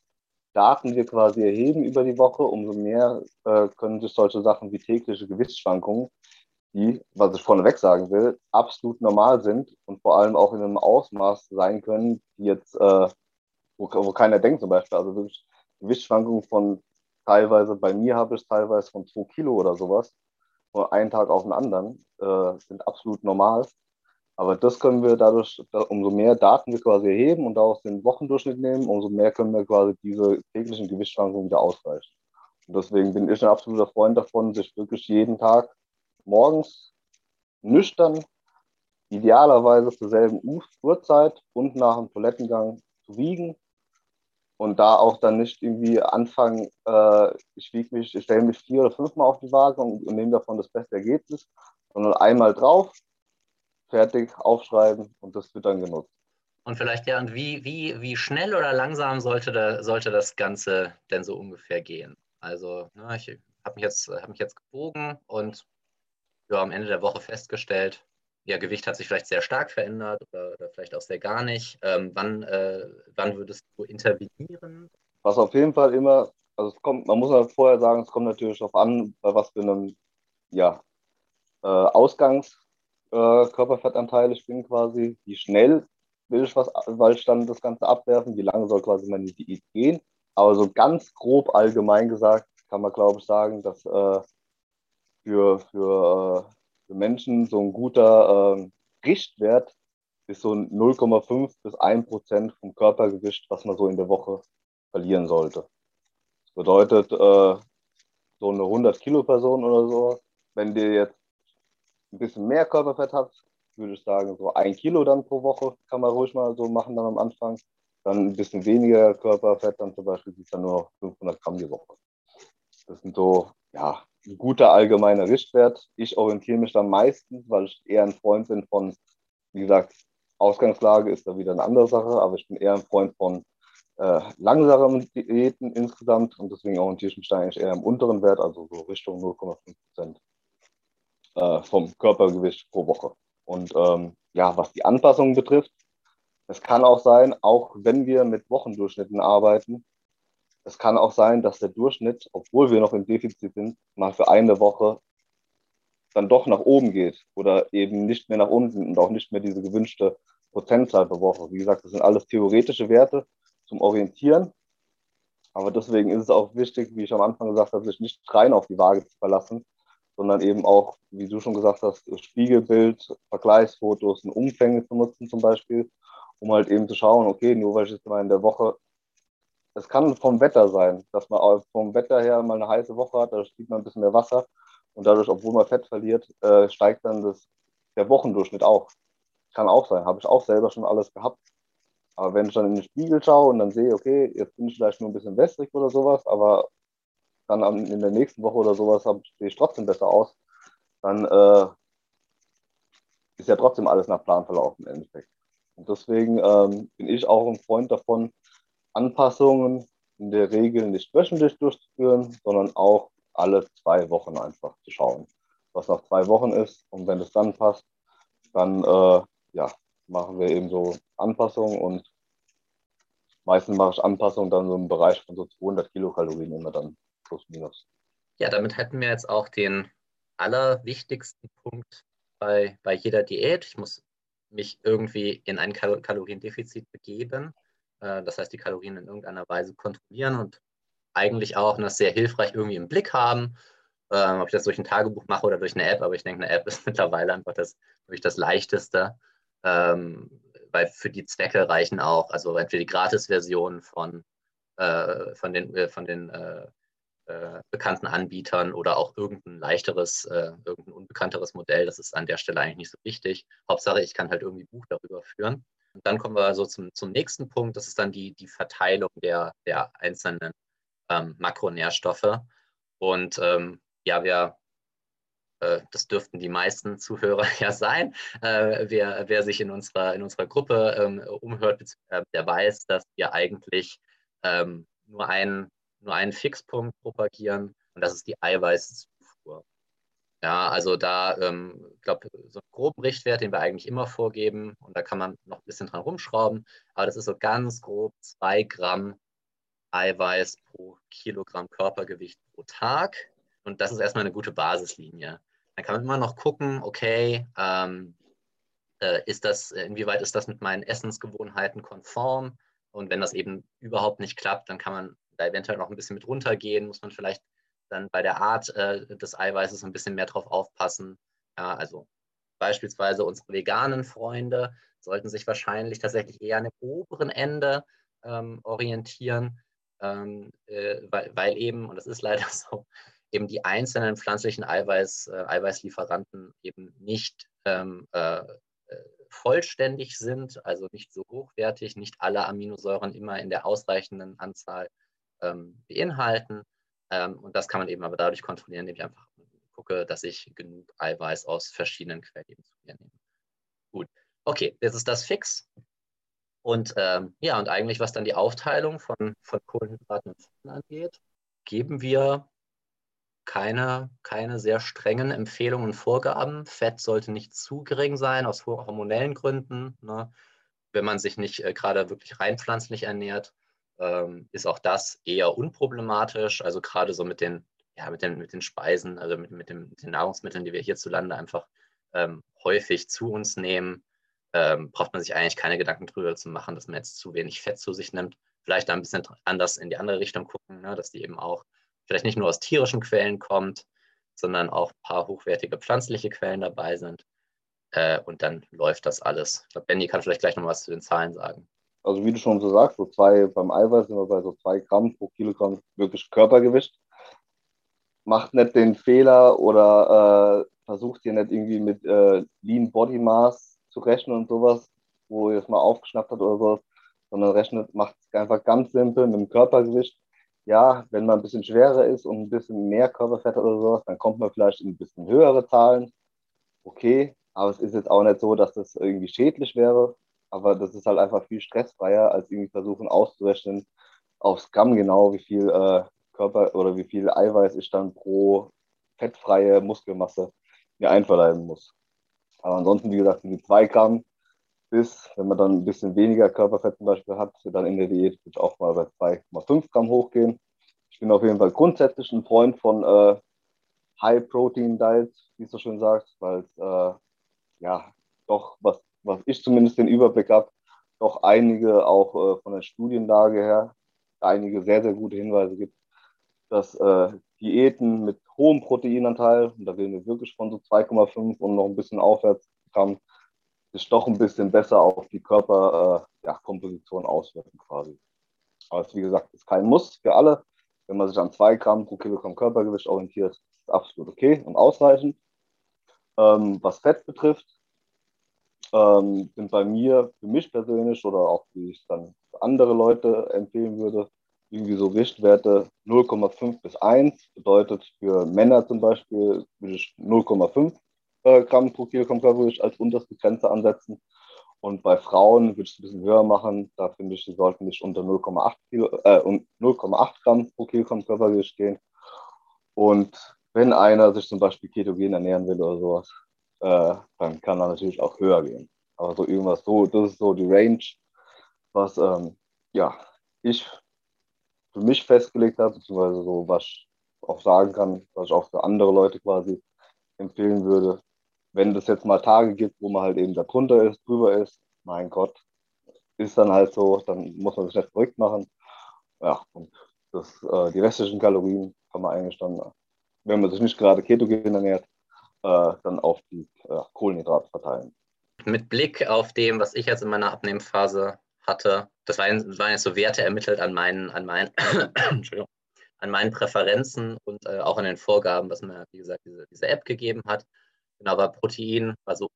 Daten wir quasi erheben über die Woche, umso mehr äh, können sich solche Sachen wie tägliche Gewichtsschwankungen die, was ich vorneweg sagen will, absolut normal sind und vor allem auch in einem Ausmaß sein können, die jetzt, äh, wo, wo keiner denkt zum Beispiel. Also wirklich Gewichtsschwankungen von teilweise, bei mir habe ich teilweise von 2 Kilo oder sowas, von einem Tag auf den anderen, äh, sind absolut normal. Aber das können wir dadurch, umso mehr Daten wir quasi erheben und daraus den Wochendurchschnitt nehmen, umso mehr können wir quasi diese täglichen Gewichtsschwankungen wieder ausgleichen. Und deswegen bin ich ein absoluter Freund davon, sich wirklich jeden Tag morgens nüchtern, idealerweise zur selben Uhrzeit und nach dem Toilettengang zu wiegen und da auch dann nicht irgendwie anfangen, äh, ich wiege mich, ich stelle mich vier oder fünfmal auf die Waage und, und nehme davon das beste Ergebnis, sondern einmal drauf, fertig, aufschreiben und das wird dann genutzt. Und vielleicht ja, und wie, wie, wie schnell oder langsam sollte, da, sollte das Ganze denn so ungefähr gehen? Also, ne, ich habe mich, jetzt, hab mich jetzt gebogen und ja, am Ende der Woche festgestellt, ja, Gewicht hat sich vielleicht sehr stark verändert oder, oder vielleicht auch sehr gar nicht. Ähm, wann, äh, wann würdest du intervenieren? Was auf jeden Fall immer, also es kommt, man muss halt vorher sagen, es kommt natürlich darauf an, bei was für einem ja, äh, Ausgangs äh, Körperfettanteil ich bin quasi, wie schnell will ich was, weil ich dann das Ganze abwerfen, wie lange soll quasi meine Diät gehen. Aber so ganz grob allgemein gesagt kann man, glaube ich, sagen, dass äh, für, für, äh, für Menschen so ein guter äh, Richtwert ist so 0,5 bis 1 Prozent vom Körpergewicht, was man so in der Woche verlieren sollte. Das bedeutet, äh, so eine 100 Kilo Person oder so, wenn die jetzt ein bisschen mehr Körperfett hat, würde ich sagen, so ein Kilo dann pro Woche kann man ruhig mal so machen dann am Anfang. Dann ein bisschen weniger Körperfett, dann zum Beispiel ist dann nur noch 500 Gramm die Woche. Das sind so, ja, ein guter allgemeiner Richtwert. Ich orientiere mich dann meistens, weil ich eher ein Freund bin von, wie gesagt, Ausgangslage ist da wieder eine andere Sache, aber ich bin eher ein Freund von äh, langsamen Diäten insgesamt und deswegen orientiere ich mich da eigentlich eher im unteren Wert, also so Richtung 0,5 Prozent äh, vom Körpergewicht pro Woche. Und ähm, ja, was die Anpassungen betrifft, es kann auch sein, auch wenn wir mit Wochendurchschnitten arbeiten, es kann auch sein, dass der Durchschnitt, obwohl wir noch im Defizit sind, mal für eine Woche dann doch nach oben geht oder eben nicht mehr nach unten und auch nicht mehr diese gewünschte Prozentzahl pro Woche. Wie gesagt, das sind alles theoretische Werte zum Orientieren. Aber deswegen ist es auch wichtig, wie ich am Anfang gesagt habe, sich nicht rein auf die Waage zu verlassen, sondern eben auch, wie du schon gesagt hast, Spiegelbild, Vergleichsfotos und Umfänge zu nutzen zum Beispiel, um halt eben zu schauen, okay, nur weil ich jetzt mal in der Woche, es kann vom Wetter sein, dass man vom Wetter her mal eine heiße Woche hat, da spielt man ein bisschen mehr Wasser und dadurch, obwohl man Fett verliert, äh, steigt dann das, der Wochendurchschnitt auch. Kann auch sein, habe ich auch selber schon alles gehabt. Aber wenn ich dann in den Spiegel schaue und dann sehe, okay, jetzt bin ich vielleicht nur ein bisschen wässrig oder sowas, aber dann in der nächsten Woche oder sowas sehe ich trotzdem besser aus, dann äh, ist ja trotzdem alles nach Plan verlaufen im Endeffekt. Und deswegen ähm, bin ich auch ein Freund davon, Anpassungen in der Regel nicht wöchentlich durchzuführen, sondern auch alle zwei Wochen einfach zu schauen, was nach zwei Wochen ist. Und wenn es dann passt, dann äh, ja, machen wir eben so Anpassungen und meistens mache ich Anpassungen dann so im Bereich von so 200 Kilokalorien immer dann plus minus. Ja, damit hätten wir jetzt auch den allerwichtigsten Punkt bei, bei jeder Diät. Ich muss mich irgendwie in ein Kal Kaloriendefizit begeben. Äh, das heißt, die Kalorien in irgendeiner Weise kontrollieren und eigentlich auch das sehr hilfreich irgendwie im Blick haben. Ähm, ob ich das durch ein Tagebuch mache oder durch eine App, aber ich denke, eine App ist mittlerweile einfach das, wirklich das Leichteste, ähm, weil für die Zwecke reichen auch, also entweder die Gratis-Version von, äh, von den, äh, von den äh, äh, bekannten Anbietern oder auch irgendein leichteres, äh, irgendein unbekannteres Modell. Das ist an der Stelle eigentlich nicht so wichtig. Hauptsache, ich kann halt irgendwie Buch darüber führen. Und dann kommen wir also zum, zum nächsten Punkt. Das ist dann die, die Verteilung der, der einzelnen ähm, Makronährstoffe. Und ähm, ja, wir, äh, das dürften die meisten Zuhörer ja sein. Äh, wer, wer sich in unserer, in unserer Gruppe ähm, umhört, der weiß, dass wir eigentlich ähm, nur einen nur einen Fixpunkt propagieren und das ist die Eiweißzufuhr. Ja, also da, ähm, ich glaube, so einen groben Richtwert, den wir eigentlich immer vorgeben und da kann man noch ein bisschen dran rumschrauben, aber das ist so ganz grob zwei Gramm Eiweiß pro Kilogramm Körpergewicht pro Tag und das ist erstmal eine gute Basislinie. Dann kann man immer noch gucken, okay, ähm, äh, ist das, inwieweit ist das mit meinen Essensgewohnheiten konform? Und wenn das eben überhaupt nicht klappt, dann kann man da eventuell noch ein bisschen mit runtergehen, muss man vielleicht dann bei der Art äh, des Eiweißes ein bisschen mehr drauf aufpassen. Ja, also beispielsweise unsere veganen Freunde sollten sich wahrscheinlich tatsächlich eher an dem oberen Ende ähm, orientieren, ähm, äh, weil, weil, eben, und das ist leider so, eben die einzelnen pflanzlichen Eiweiß, äh, Eiweißlieferanten eben nicht ähm, äh, äh, vollständig sind, also nicht so hochwertig, nicht alle Aminosäuren immer in der ausreichenden Anzahl beinhalten. Ähm, und das kann man eben aber dadurch kontrollieren, indem ich einfach gucke, dass ich genug Eiweiß aus verschiedenen Quellen eben zu mir nehme. Gut, okay, jetzt ist das fix. Und ähm, ja, und eigentlich, was dann die Aufteilung von, von Kohlenhydraten und Fetten angeht, geben wir keine, keine sehr strengen Empfehlungen und Vorgaben. Fett sollte nicht zu gering sein, aus hormonellen Gründen. Ne? Wenn man sich nicht äh, gerade wirklich rein pflanzlich ernährt, ähm, ist auch das eher unproblematisch. Also gerade so mit den, ja, mit den, mit den Speisen, also mit, mit, dem, mit den Nahrungsmitteln, die wir hierzulande einfach ähm, häufig zu uns nehmen, ähm, braucht man sich eigentlich keine Gedanken drüber zu machen, dass man jetzt zu wenig Fett zu sich nimmt. Vielleicht da ein bisschen anders in die andere Richtung gucken, ne, dass die eben auch vielleicht nicht nur aus tierischen Quellen kommt, sondern auch ein paar hochwertige pflanzliche Quellen dabei sind. Äh, und dann läuft das alles. Ich glaube, Benny kann vielleicht gleich noch was zu den Zahlen sagen also wie du schon so sagst, so zwei, beim Eiweiß sind wir bei so zwei Gramm pro Kilogramm wirklich Körpergewicht. Macht nicht den Fehler oder äh, versucht hier nicht irgendwie mit äh, Lean Body Mass zu rechnen und sowas, wo ihr es mal aufgeschnappt hat oder sowas, sondern rechnet, macht es einfach ganz simpel mit dem Körpergewicht. Ja, wenn man ein bisschen schwerer ist und ein bisschen mehr Körperfett oder sowas, dann kommt man vielleicht in ein bisschen höhere Zahlen. Okay, aber es ist jetzt auch nicht so, dass das irgendwie schädlich wäre. Aber das ist halt einfach viel stressfreier, als irgendwie versuchen auszurechnen, aufs Gramm genau, wie viel äh, Körper oder wie viel Eiweiß ich dann pro fettfreie Muskelmasse mir einverleiben muss. Aber ansonsten, wie gesagt, die 2 Gramm bis, wenn man dann ein bisschen weniger Körperfett zum Beispiel hat, dann in der Diät ich auch mal bei 2,5 Gramm hochgehen. Ich bin auf jeden Fall grundsätzlich ein Freund von äh, High-Protein-Diets, wie es so schön sagt, weil es äh, ja doch, was, was ich zumindest den Überblick habe, doch einige auch äh, von der Studienlage her, einige sehr, sehr gute Hinweise gibt, dass äh, Diäten mit hohem Proteinanteil, und da reden wir wirklich von so 2,5 und noch ein bisschen aufwärts Gramm, sich doch ein bisschen besser auf die Körperkomposition äh, ja, auswirken quasi. Aber es, wie gesagt, ist kein Muss für alle. Wenn man sich an 2 Gramm pro Kilogramm Körpergewicht orientiert, ist absolut okay und ausreichend. Ähm, was Fett betrifft, ähm, sind bei mir, für mich persönlich oder auch wie ich dann für andere Leute empfehlen würde, irgendwie so Richtwerte 0,5 bis 1. Bedeutet für Männer zum Beispiel würde ich 0,5 äh, Gramm pro Kilogramm Körpergewicht als unterste Grenze ansetzen. Und bei Frauen würde ich es ein bisschen höher machen. Da finde ich, sie sollten nicht unter 0,8 äh, 0,8 Gramm pro Kilogramm Körpergewicht gehen. Und wenn einer sich zum Beispiel ketogen ernähren will oder sowas, äh, dann kann er natürlich auch höher gehen. Aber so irgendwas so, das ist so die Range, was ähm, ja, ich für mich festgelegt habe, beziehungsweise so, was ich auch sagen kann, was ich auch für andere Leute quasi empfehlen würde. Wenn es jetzt mal Tage gibt, wo man halt eben da drunter ist, drüber ist, mein Gott, ist dann halt so, dann muss man sich nicht verrückt machen. Ja, und das, äh, die restlichen Kalorien kann man eigentlich dann, wenn man sich nicht gerade ketogen ernährt, äh, dann auf die äh, Kohlenhydrate verteilen. Mit Blick auf dem, was ich jetzt in meiner Abnehmphase hatte, das waren, waren jetzt so Werte ermittelt an meinen, an meinen, an meinen Präferenzen und äh, auch an den Vorgaben, was mir, wie gesagt, diese, diese App gegeben hat. Genau, aber Protein war so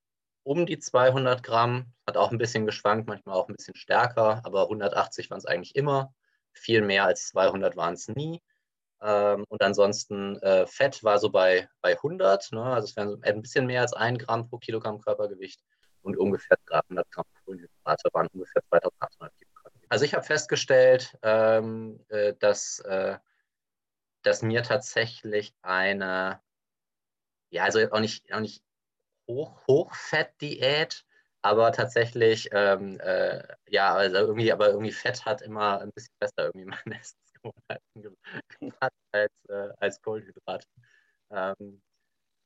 um die 200 Gramm, hat auch ein bisschen geschwankt, manchmal auch ein bisschen stärker, aber 180 waren es eigentlich immer. Viel mehr als 200 waren es nie. Ähm, und ansonsten äh, Fett war so bei, bei 100, ne? also es wären ein bisschen mehr als ein Gramm pro Kilogramm Körpergewicht und ungefähr 300 Gramm Kohlenhydrate waren ungefähr 2800 Kilogramm. Also ich habe festgestellt, ähm, äh, dass, äh, dass mir tatsächlich eine, ja, also auch nicht, auch nicht Hoch, Hochfett-Diät, aber tatsächlich, ähm, äh, ja, also irgendwie, aber irgendwie Fett hat immer ein bisschen besser irgendwie meine Essensgewohnheiten gemacht als, äh, als Kohlenhydrat. Ähm,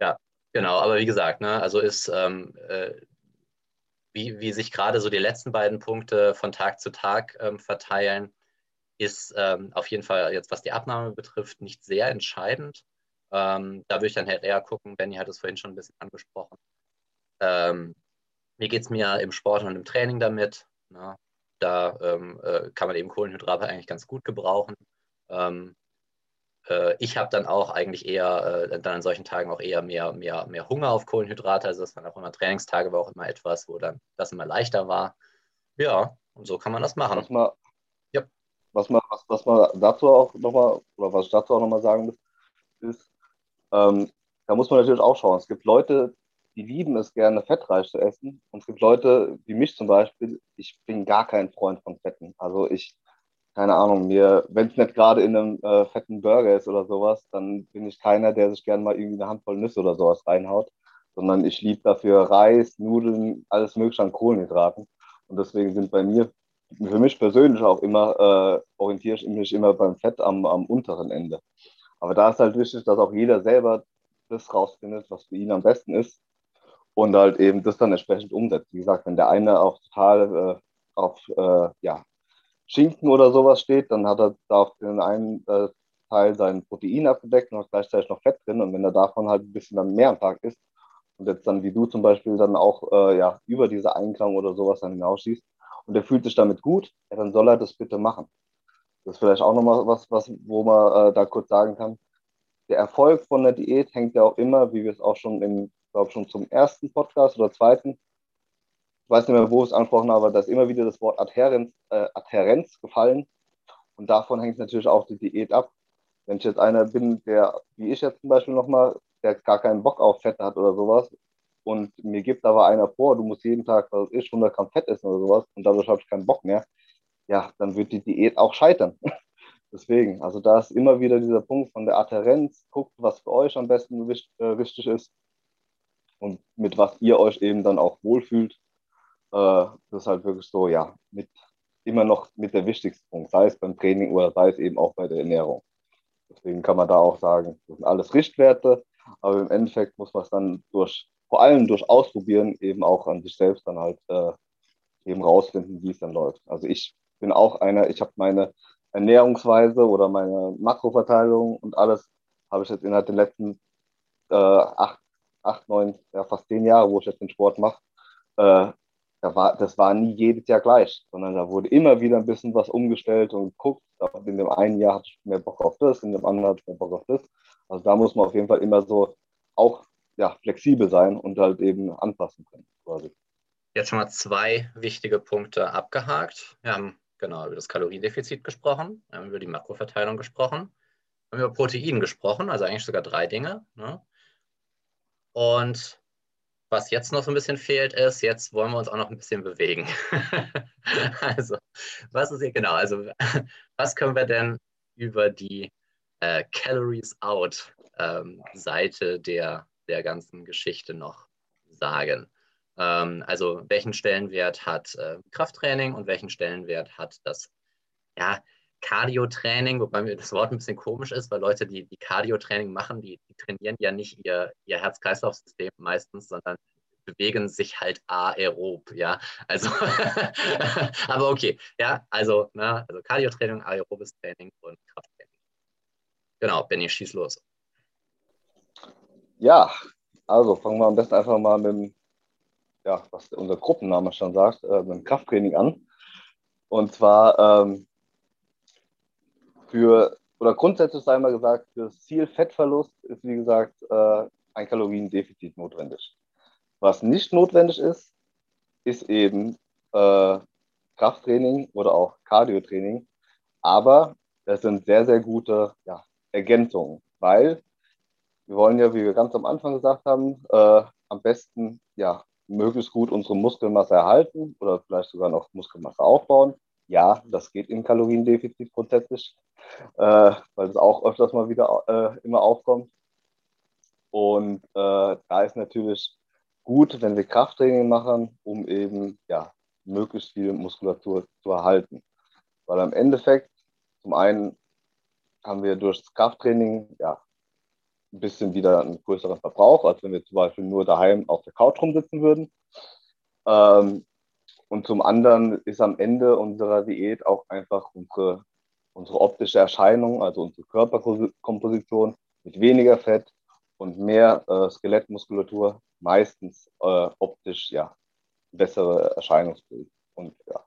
ja, genau, aber wie gesagt, ne, also ist ähm, äh, wie, wie sich gerade so die letzten beiden Punkte von Tag zu Tag ähm, verteilen, ist ähm, auf jeden Fall jetzt, was die Abnahme betrifft, nicht sehr entscheidend. Ähm, da würde ich dann halt eher gucken, Benny hat es vorhin schon ein bisschen angesprochen. Ähm, mir geht es mir im Sport und im Training damit. Ne? Da ähm, äh, kann man eben Kohlenhydrate eigentlich ganz gut gebrauchen. Ähm, äh, ich habe dann auch eigentlich eher, äh, dann an solchen Tagen auch eher mehr, mehr, mehr Hunger auf Kohlenhydrate. Also das waren auch immer Trainingstage, war auch immer etwas, wo dann das immer leichter war. Ja, und so kann man das machen. Was man, ja. was man, was, was man dazu auch nochmal, oder was ich dazu auch nochmal sagen muss, ist, ähm, da muss man natürlich auch schauen. Es gibt Leute, die lieben es gerne, fettreich zu essen. Und es gibt Leute, wie mich zum Beispiel, ich bin gar kein Freund von Fetten. Also ich keine Ahnung, mir, wenn es nicht gerade in einem äh, fetten Burger ist oder sowas, dann bin ich keiner, der sich gerne mal irgendwie eine Handvoll Nüsse oder sowas reinhaut, sondern ich liebe dafür Reis, Nudeln, alles mögliche an Kohlenhydraten. Und deswegen sind bei mir, für mich persönlich auch immer, äh, orientiere ich mich immer beim Fett am, am unteren Ende. Aber da ist halt wichtig, dass auch jeder selber das rausfindet, was für ihn am besten ist und halt eben das dann entsprechend umsetzt. Wie gesagt, wenn der eine auch total äh, auf äh, ja, Schinken oder sowas steht, dann hat er da auf den einen äh, Teil sein Protein abgedeckt und hat gleichzeitig noch Fett drin. Und wenn er davon halt ein bisschen dann mehr am Tag isst und jetzt dann wie du zum Beispiel dann auch äh, ja, über diese Einklang oder sowas dann hinausschießt und er fühlt sich damit gut, ja, dann soll er das bitte machen. Das ist vielleicht auch nochmal was, was, wo man äh, da kurz sagen kann. der Erfolg von der Diät hängt ja auch immer, wie wir es auch schon im, glaube schon zum ersten Podcast oder zweiten, ich weiß nicht mehr, wo es angesprochen aber da ist immer wieder das Wort Adherenz, äh, Adherenz gefallen. Und davon hängt natürlich auch die Diät ab. Wenn ich jetzt einer bin, der, wie ich jetzt zum Beispiel nochmal, der gar keinen Bock auf Fett hat oder sowas, und mir gibt aber einer vor, du musst jeden Tag, was ich, 100 Gramm Fett essen oder sowas, und dadurch habe ich keinen Bock mehr, ja, dann wird die Diät auch scheitern. Deswegen, also da ist immer wieder dieser Punkt von der Adherenz, guckt, was für euch am besten äh, wichtig ist und mit was ihr euch eben dann auch wohlfühlt. Äh, das ist halt wirklich so, ja, mit immer noch mit der wichtigste Punkt, sei es beim Training oder sei es eben auch bei der Ernährung. Deswegen kann man da auch sagen, das sind alles Richtwerte, aber im Endeffekt muss man es dann durch, vor allem durch Ausprobieren eben auch an sich selbst dann halt äh, eben rausfinden, wie es dann läuft. Also ich bin auch einer, ich habe meine Ernährungsweise oder meine Makroverteilung und alles habe ich jetzt innerhalb der letzten äh, acht, acht, neun, ja fast zehn Jahre, wo ich jetzt den Sport mache, äh, da war, das war nie jedes Jahr gleich, sondern da wurde immer wieder ein bisschen was umgestellt und geguckt. In dem einen Jahr hatte ich mehr Bock auf das, in dem anderen hatte ich mehr Bock auf das. Also da muss man auf jeden Fall immer so auch ja, flexibel sein und halt eben anpassen können. Quasi. Jetzt schon mal zwei wichtige Punkte abgehakt. Wir haben genau über das Kaloriendefizit gesprochen, wir haben über die Makroverteilung gesprochen, wir haben über Protein gesprochen, also eigentlich sogar drei Dinge. Ne? Und was jetzt noch so ein bisschen fehlt, ist, jetzt wollen wir uns auch noch ein bisschen bewegen. also, was ist hier genau? Also, was können wir denn über die äh, Calories Out ähm, Seite der, der ganzen Geschichte noch sagen? Ähm, also, welchen Stellenwert hat äh, Krafttraining und welchen Stellenwert hat das ja, Cardio-Training, wobei mir das Wort ein bisschen komisch ist, weil Leute, die, die Cardio-Training machen, die, die, trainieren ja nicht ihr, ihr Herz-Kreislauf-System meistens, sondern bewegen sich halt aerob, ja. Also, aber okay, ja, also, ne, also Cardio-Training, aerobes Training und Krafttraining. Genau, Benny, schieß los. Ja, also fangen wir am besten einfach mal mit dem, ja, was unser Gruppenname schon sagt, äh, mit dem Krafttraining an. Und zwar ähm, für, oder grundsätzlich sei mal gesagt, für Ziel Fettverlust ist, wie gesagt, äh, ein Kaloriendefizit notwendig. Was nicht notwendig ist, ist eben äh, Krafttraining oder auch Cardiotraining. Aber das sind sehr, sehr gute ja, Ergänzungen, weil wir wollen ja, wie wir ganz am Anfang gesagt haben, äh, am besten ja, möglichst gut unsere Muskelmasse erhalten oder vielleicht sogar noch Muskelmasse aufbauen. Ja, das geht im Kaloriendefizit grundsätzlich, äh, weil es auch öfters mal wieder äh, immer aufkommt. Und äh, da ist natürlich gut, wenn wir Krafttraining machen, um eben ja, möglichst viel Muskulatur zu erhalten. Weil am Endeffekt, zum einen haben wir durch das Krafttraining ja, ein bisschen wieder einen größeren Verbrauch, als wenn wir zum Beispiel nur daheim auf der Couch rumsitzen würden. Ähm, und zum anderen ist am Ende unserer Diät auch einfach unsere, unsere optische Erscheinung, also unsere Körperkomposition mit weniger Fett und mehr äh, Skelettmuskulatur meistens äh, optisch ja bessere Erscheinungsbild und ja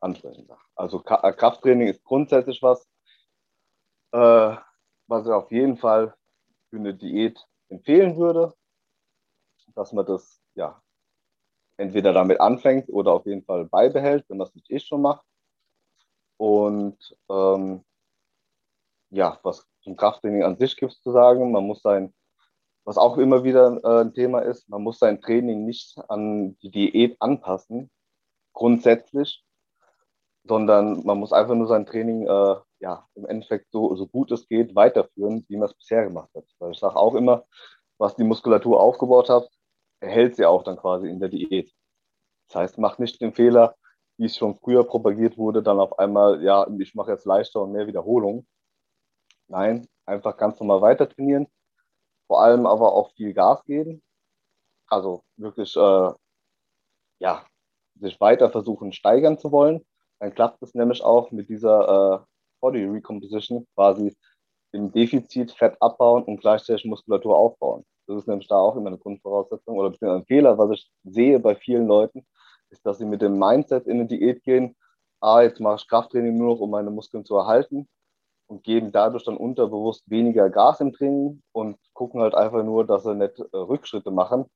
ansprechender. Also Ka äh, Krafttraining ist grundsätzlich was, äh, was ich auf jeden Fall für eine Diät empfehlen würde, dass man das ja entweder damit anfängt oder auf jeden Fall beibehält, wenn es nicht eh schon macht. Und ähm, ja, was zum Krafttraining an sich gibt es zu sagen, man muss sein was auch immer wieder äh, ein Thema ist, man muss sein Training nicht an die Diät anpassen, grundsätzlich, sondern man muss einfach nur sein Training äh, ja, im Endeffekt so, so gut es geht weiterführen, wie man es bisher gemacht hat. Weil ich sage auch immer, was die Muskulatur aufgebaut hat, erhält sie auch dann quasi in der Diät. Das heißt, macht nicht den Fehler, wie es schon früher propagiert wurde, dann auf einmal, ja, ich mache jetzt leichter und mehr Wiederholung. Nein, einfach ganz normal weiter trainieren vor allem aber auch viel Gas geben. Also wirklich, äh, ja, sich weiter versuchen steigern zu wollen. Dann klappt es nämlich auch mit dieser äh, Body Recomposition quasi im Defizit Fett abbauen und gleichzeitig Muskulatur aufbauen. Das ist nämlich da auch immer eine Grundvoraussetzung oder ein Fehler, was ich sehe bei vielen Leuten, ist, dass sie mit dem Mindset in eine Diät gehen, ah, jetzt mache ich Krafttraining nur noch, um meine Muskeln zu erhalten und geben dadurch dann unterbewusst weniger Gas im Training und gucken halt einfach nur, dass sie nicht äh, Rückschritte machen.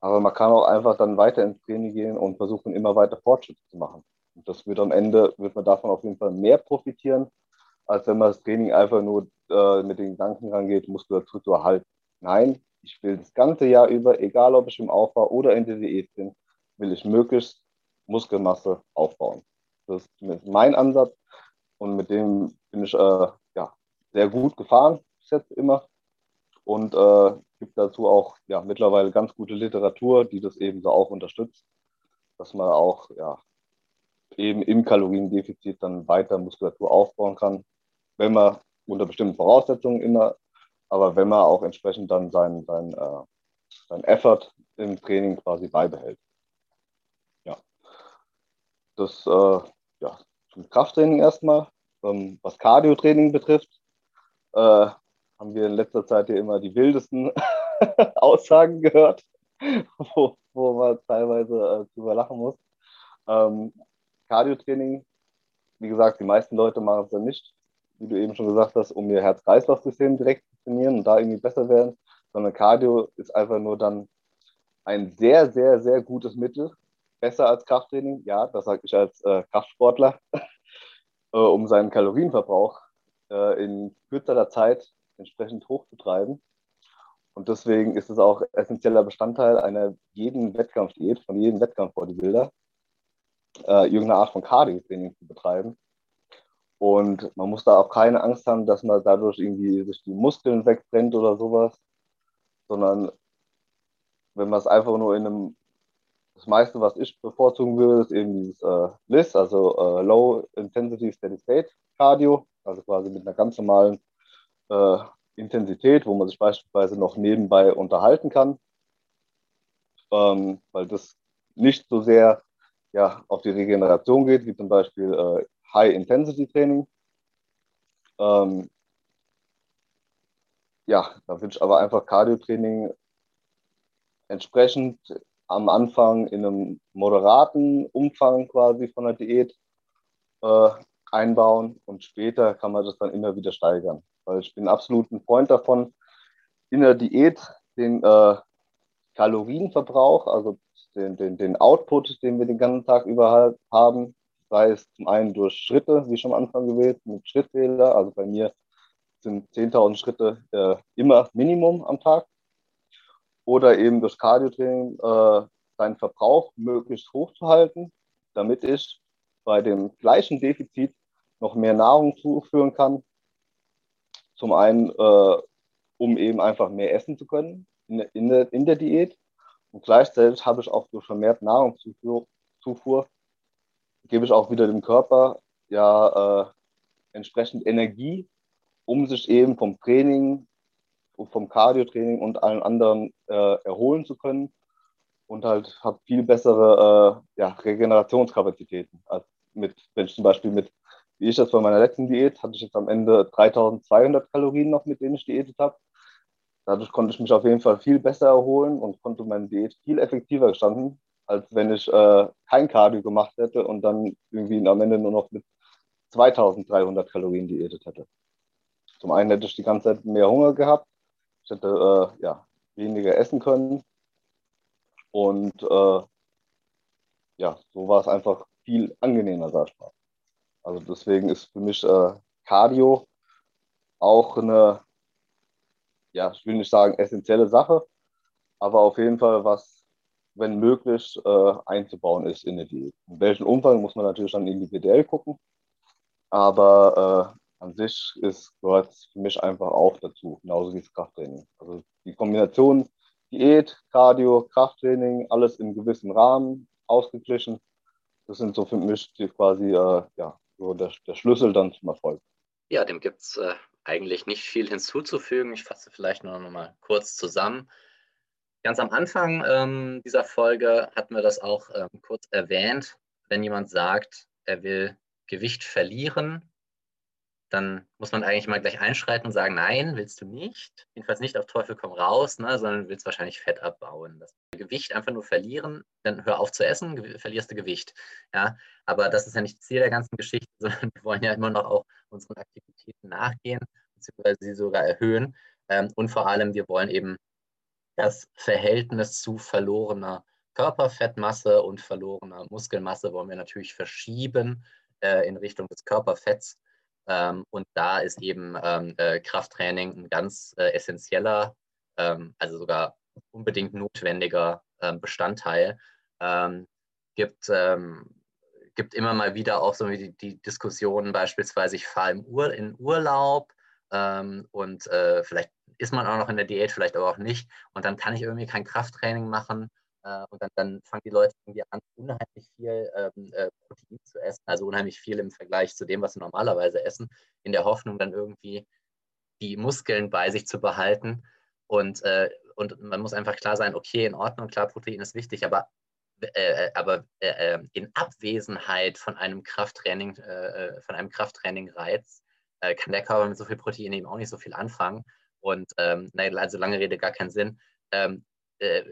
Aber man kann auch einfach dann weiter ins Training gehen und versuchen, immer weiter Fortschritte zu machen. Und das wird am Ende, wird man davon auf jeden Fall mehr profitieren, als wenn man das Training einfach nur äh, mit den Gedanken rangeht, Muskulatur zu erhalten. Nein, ich will das ganze Jahr über, egal ob ich im Aufbau oder in der Diät bin, will ich möglichst Muskelmasse aufbauen. Das ist mein Ansatz und mit dem bin ich äh, ja, sehr gut gefahren bis jetzt immer und äh, gibt dazu auch ja, mittlerweile ganz gute Literatur, die das ebenso auch unterstützt, dass man auch ja, eben im Kaloriendefizit dann weiter Muskulatur aufbauen kann, wenn man unter bestimmten Voraussetzungen immer, aber wenn man auch entsprechend dann seinen sein, äh, sein Effort im Training quasi beibehält. Ja, das äh, ja, zum Krafttraining erstmal. Ähm, was Cardio-Training betrifft, äh, haben wir in letzter Zeit hier immer die wildesten Aussagen gehört, wo, wo man teilweise äh, drüber lachen muss. Ähm, Cardio-Training, wie gesagt, die meisten Leute machen es dann nicht, wie du eben schon gesagt hast, um ihr Herz-Kreislauf-System direkt trainieren und da irgendwie besser werden, sondern Cardio ist einfach nur dann ein sehr, sehr, sehr gutes Mittel, besser als Krafttraining, ja, das sage ich als äh, Kraftsportler, äh, um seinen Kalorienverbrauch äh, in kürzerer Zeit entsprechend hochzutreiben. Und deswegen ist es auch essentieller Bestandteil einer jeden Wettkampfdiät, von jedem Wettkampf-Bodybuilder, äh, irgendeine Art von Cardio-Training zu betreiben. Und man muss da auch keine Angst haben, dass man dadurch irgendwie sich die Muskeln wegbrennt oder sowas, sondern wenn man es einfach nur in einem das meiste, was ich bevorzugen würde, ist eben dieses äh, LIS, also äh, Low Intensity Steady State Cardio, also quasi mit einer ganz normalen äh, Intensität, wo man sich beispielsweise noch nebenbei unterhalten kann, ähm, weil das nicht so sehr ja, auf die Regeneration geht, wie zum Beispiel äh, High Intensity Training. Ähm, ja, da würde ich aber einfach Cardio-Training entsprechend am Anfang in einem moderaten Umfang quasi von der Diät äh, einbauen und später kann man das dann immer wieder steigern. Weil ich bin absolut ein Freund davon, in der Diät den äh, Kalorienverbrauch, also den, den, den Output, den wir den ganzen Tag über haben, sei es zum einen durch Schritte, wie schon am Anfang gewählt, mit Schrittwähler, also bei mir sind 10.000 Schritte äh, immer Minimum am Tag oder eben durch Cardiotraining äh, seinen Verbrauch möglichst hoch zu halten, damit ich bei dem gleichen Defizit noch mehr Nahrung zuführen kann. Zum einen, äh, um eben einfach mehr essen zu können in der, in der, in der Diät. Und gleichzeitig habe ich auch durch vermehrt Nahrungszufuhr, Zufuhr, gebe ich auch wieder dem Körper ja äh, entsprechend Energie, um sich eben vom Training vom Cardio-Training und allen anderen äh, erholen zu können und halt habe viel bessere äh, ja, Regenerationskapazitäten. Als mit, wenn ich zum Beispiel mit, wie ich das bei meiner letzten Diät, hatte ich jetzt am Ende 3200 Kalorien noch, mit denen ich diätet habe. Dadurch konnte ich mich auf jeden Fall viel besser erholen und konnte meine Diät viel effektiver gestalten, als wenn ich äh, kein Cardio gemacht hätte und dann irgendwie am Ende nur noch mit 2300 Kalorien diätet hätte. Zum einen hätte ich die ganze Zeit mehr Hunger gehabt ich hätte äh, ja, weniger essen können. Und äh, ja, so war es einfach viel angenehmer, sag ich mal. Also deswegen ist für mich äh, Cardio auch eine, ja, ich will nicht sagen essentielle Sache, aber auf jeden Fall was, wenn möglich, äh, einzubauen ist in die Diät. In welchem Umfang muss man natürlich dann individuell gucken, aber äh, an sich ist, gehört für mich einfach auch dazu, genauso wie das Krafttraining. Also die Kombination Diät, Cardio, Krafttraining, alles im gewissen Rahmen, ausgeglichen. Das sind so für mich quasi äh, ja, so der, der Schlüssel dann zum Erfolg. Ja, dem gibt es äh, eigentlich nicht viel hinzuzufügen. Ich fasse vielleicht nur noch mal kurz zusammen. Ganz am Anfang ähm, dieser Folge hatten wir das auch ähm, kurz erwähnt. Wenn jemand sagt, er will Gewicht verlieren, dann muss man eigentlich mal gleich einschreiten und sagen, nein, willst du nicht. Jedenfalls nicht auf Teufel komm raus, ne, sondern willst wahrscheinlich Fett abbauen. Das Gewicht einfach nur verlieren, dann hör auf zu essen, verlierst du Gewicht. Ja, aber das ist ja nicht Ziel der ganzen Geschichte, sondern wir wollen ja immer noch auch unseren Aktivitäten nachgehen, beziehungsweise sie sogar erhöhen. Ähm, und vor allem, wir wollen eben das Verhältnis zu verlorener Körperfettmasse und verlorener Muskelmasse wollen wir natürlich verschieben äh, in Richtung des Körperfetts. Ähm, und da ist eben ähm, äh, Krafttraining ein ganz äh, essentieller, ähm, also sogar unbedingt notwendiger ähm, Bestandteil. Ähm, gibt, ähm, gibt immer mal wieder auch so die, die Diskussionen, beispielsweise, ich fahre im Ur in Urlaub und äh, vielleicht ist man auch noch in der Diät, vielleicht aber auch nicht. Und dann kann ich irgendwie kein Krafttraining machen. Äh, und dann, dann, fangen die Leute irgendwie an, unheimlich viel ähm, äh, Protein zu essen, also unheimlich viel im Vergleich zu dem, was sie normalerweise essen, in der Hoffnung, dann irgendwie die Muskeln bei sich zu behalten. Und, äh, und man muss einfach klar sein, okay, in Ordnung, klar, Protein ist wichtig, aber, äh, aber äh, äh, in Abwesenheit von einem Krafttraining, von einem Krafttraining-Reiz, kann der Körper mit so viel Protein eben auch nicht so viel anfangen. Und ähm, also lange Rede, gar keinen Sinn. Ähm, äh,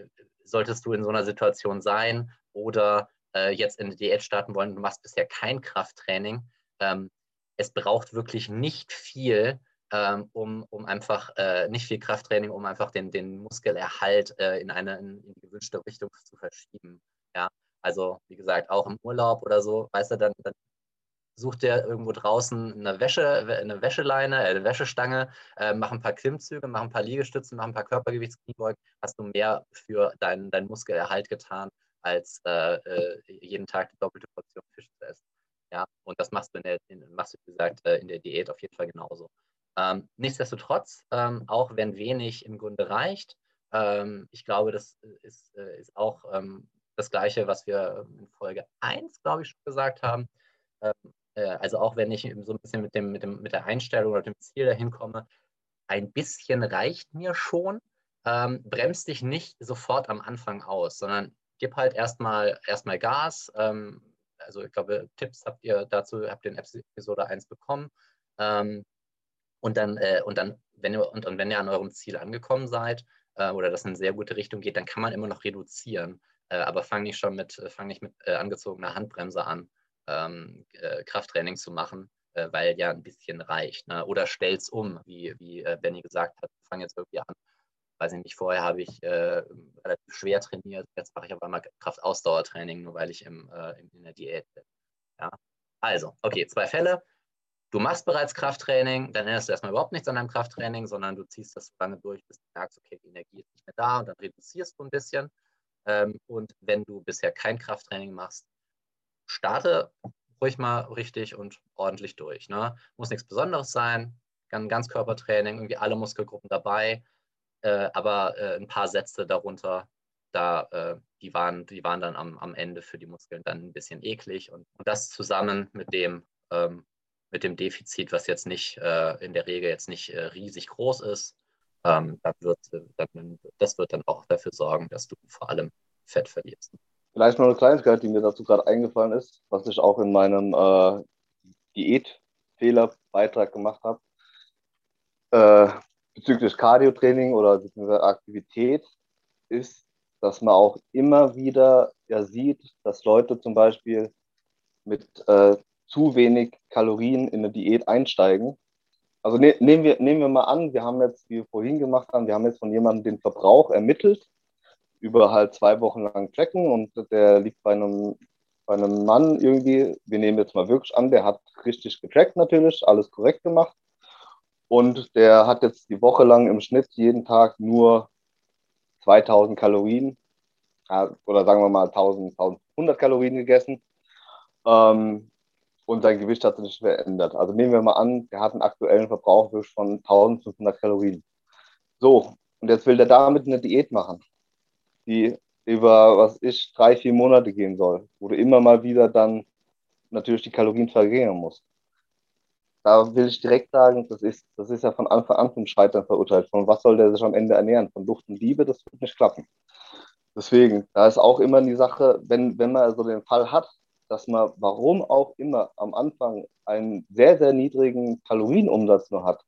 solltest du in so einer Situation sein oder äh, jetzt in die Diät starten wollen, du machst bisher kein Krafttraining. Ähm, es braucht wirklich nicht viel, ähm, um, um einfach, äh, nicht viel Krafttraining, um einfach den, den Muskelerhalt äh, in eine in die gewünschte Richtung zu verschieben. Ja, also wie gesagt, auch im Urlaub oder so, weißt du, dann, dann such dir irgendwo draußen eine, Wäsche, eine Wäscheleine, äh, eine Wäschestange, äh, mach ein paar Klimmzüge, mach ein paar Liegestützen, mach ein paar Körpergewichtskniebeugen, hast du mehr für deinen dein Muskelerhalt getan, als äh, äh, jeden Tag die doppelte Portion Fisch zu essen. Ja, und das machst du, in der, in, machst du wie gesagt, äh, in der Diät auf jeden Fall genauso. Ähm, nichtsdestotrotz, ähm, auch wenn wenig im Grunde reicht, ähm, ich glaube, das ist, ist auch ähm, das Gleiche, was wir in Folge 1, glaube ich, schon gesagt haben. Äh, also auch wenn ich so ein bisschen mit, dem, mit, dem, mit der Einstellung oder dem Ziel dahin komme, ein bisschen reicht mir schon, ähm, bremst dich nicht sofort am Anfang aus, sondern gib halt erstmal erstmal Gas. Ähm, also ich glaube, Tipps habt ihr dazu, habt ihr in Episode 1 bekommen. Ähm, und dann, äh, und dann, wenn ihr, und, und wenn ihr an eurem Ziel angekommen seid äh, oder das in eine sehr gute Richtung geht, dann kann man immer noch reduzieren. Äh, aber fang nicht schon mit, fang nicht mit äh, angezogener Handbremse an ähm, äh, Krafttraining zu machen, äh, weil ja ein bisschen reicht. Ne? Oder stell's um, wie, wie äh, Benny gesagt hat, fang jetzt irgendwie an. Weiß ich nicht, vorher habe ich äh, relativ schwer trainiert, jetzt mache ich auf einmal Kraftausdauertraining, nur weil ich im, äh, in der Diät bin. Ja? Also, okay, zwei Fälle. Du machst bereits Krafttraining, dann erinnerst du erstmal überhaupt nichts an deinem Krafttraining, sondern du ziehst das so lange durch, bis du merkst, okay, die Energie ist nicht mehr da und dann reduzierst du ein bisschen. Ähm, und wenn du bisher kein Krafttraining machst, starte ruhig mal richtig und ordentlich durch. Ne? Muss nichts Besonderes sein, kann Ganzkörpertraining, irgendwie alle Muskelgruppen dabei, äh, aber äh, ein paar Sätze darunter, da, äh, die, waren, die waren dann am, am Ende für die Muskeln dann ein bisschen eklig. Und, und das zusammen mit dem, ähm, mit dem Defizit, was jetzt nicht äh, in der Regel jetzt nicht äh, riesig groß ist, ähm, dann wird, dann, das wird dann auch dafür sorgen, dass du vor allem Fett verlierst. Vielleicht noch eine Kleinigkeit, die mir dazu gerade eingefallen ist, was ich auch in meinem äh, Diätfehlerbeitrag gemacht habe. Äh, bezüglich Cardio-Training oder Aktivität ist, dass man auch immer wieder ja sieht, dass Leute zum Beispiel mit äh, zu wenig Kalorien in eine Diät einsteigen. Also ne, nehmen, wir, nehmen wir mal an, wir haben jetzt, wie wir vorhin gemacht haben, wir haben jetzt von jemandem den Verbrauch ermittelt über halt zwei Wochen lang tracken und der liegt bei einem, bei einem Mann irgendwie, wir nehmen jetzt mal wirklich an, der hat richtig getrackt natürlich, alles korrekt gemacht und der hat jetzt die Woche lang im Schnitt jeden Tag nur 2000 Kalorien oder sagen wir mal 1000, 1100 Kalorien gegessen. Ähm, und sein Gewicht hat sich verändert. Also nehmen wir mal an, der hat einen aktuellen Verbrauch von 1500 Kalorien. So, und jetzt will der damit eine Diät machen die über, was ich, drei, vier Monate gehen soll, wo du immer mal wieder dann natürlich die Kalorien verringern musst. Da will ich direkt sagen, das ist, das ist ja von Anfang an zum Scheitern verurteilt. Von was soll der sich am Ende ernähren? Von Luft und Liebe, das wird nicht klappen. Deswegen, da ist auch immer die Sache, wenn, wenn man so den Fall hat, dass man, warum auch immer, am Anfang einen sehr, sehr niedrigen Kalorienumsatz nur hat,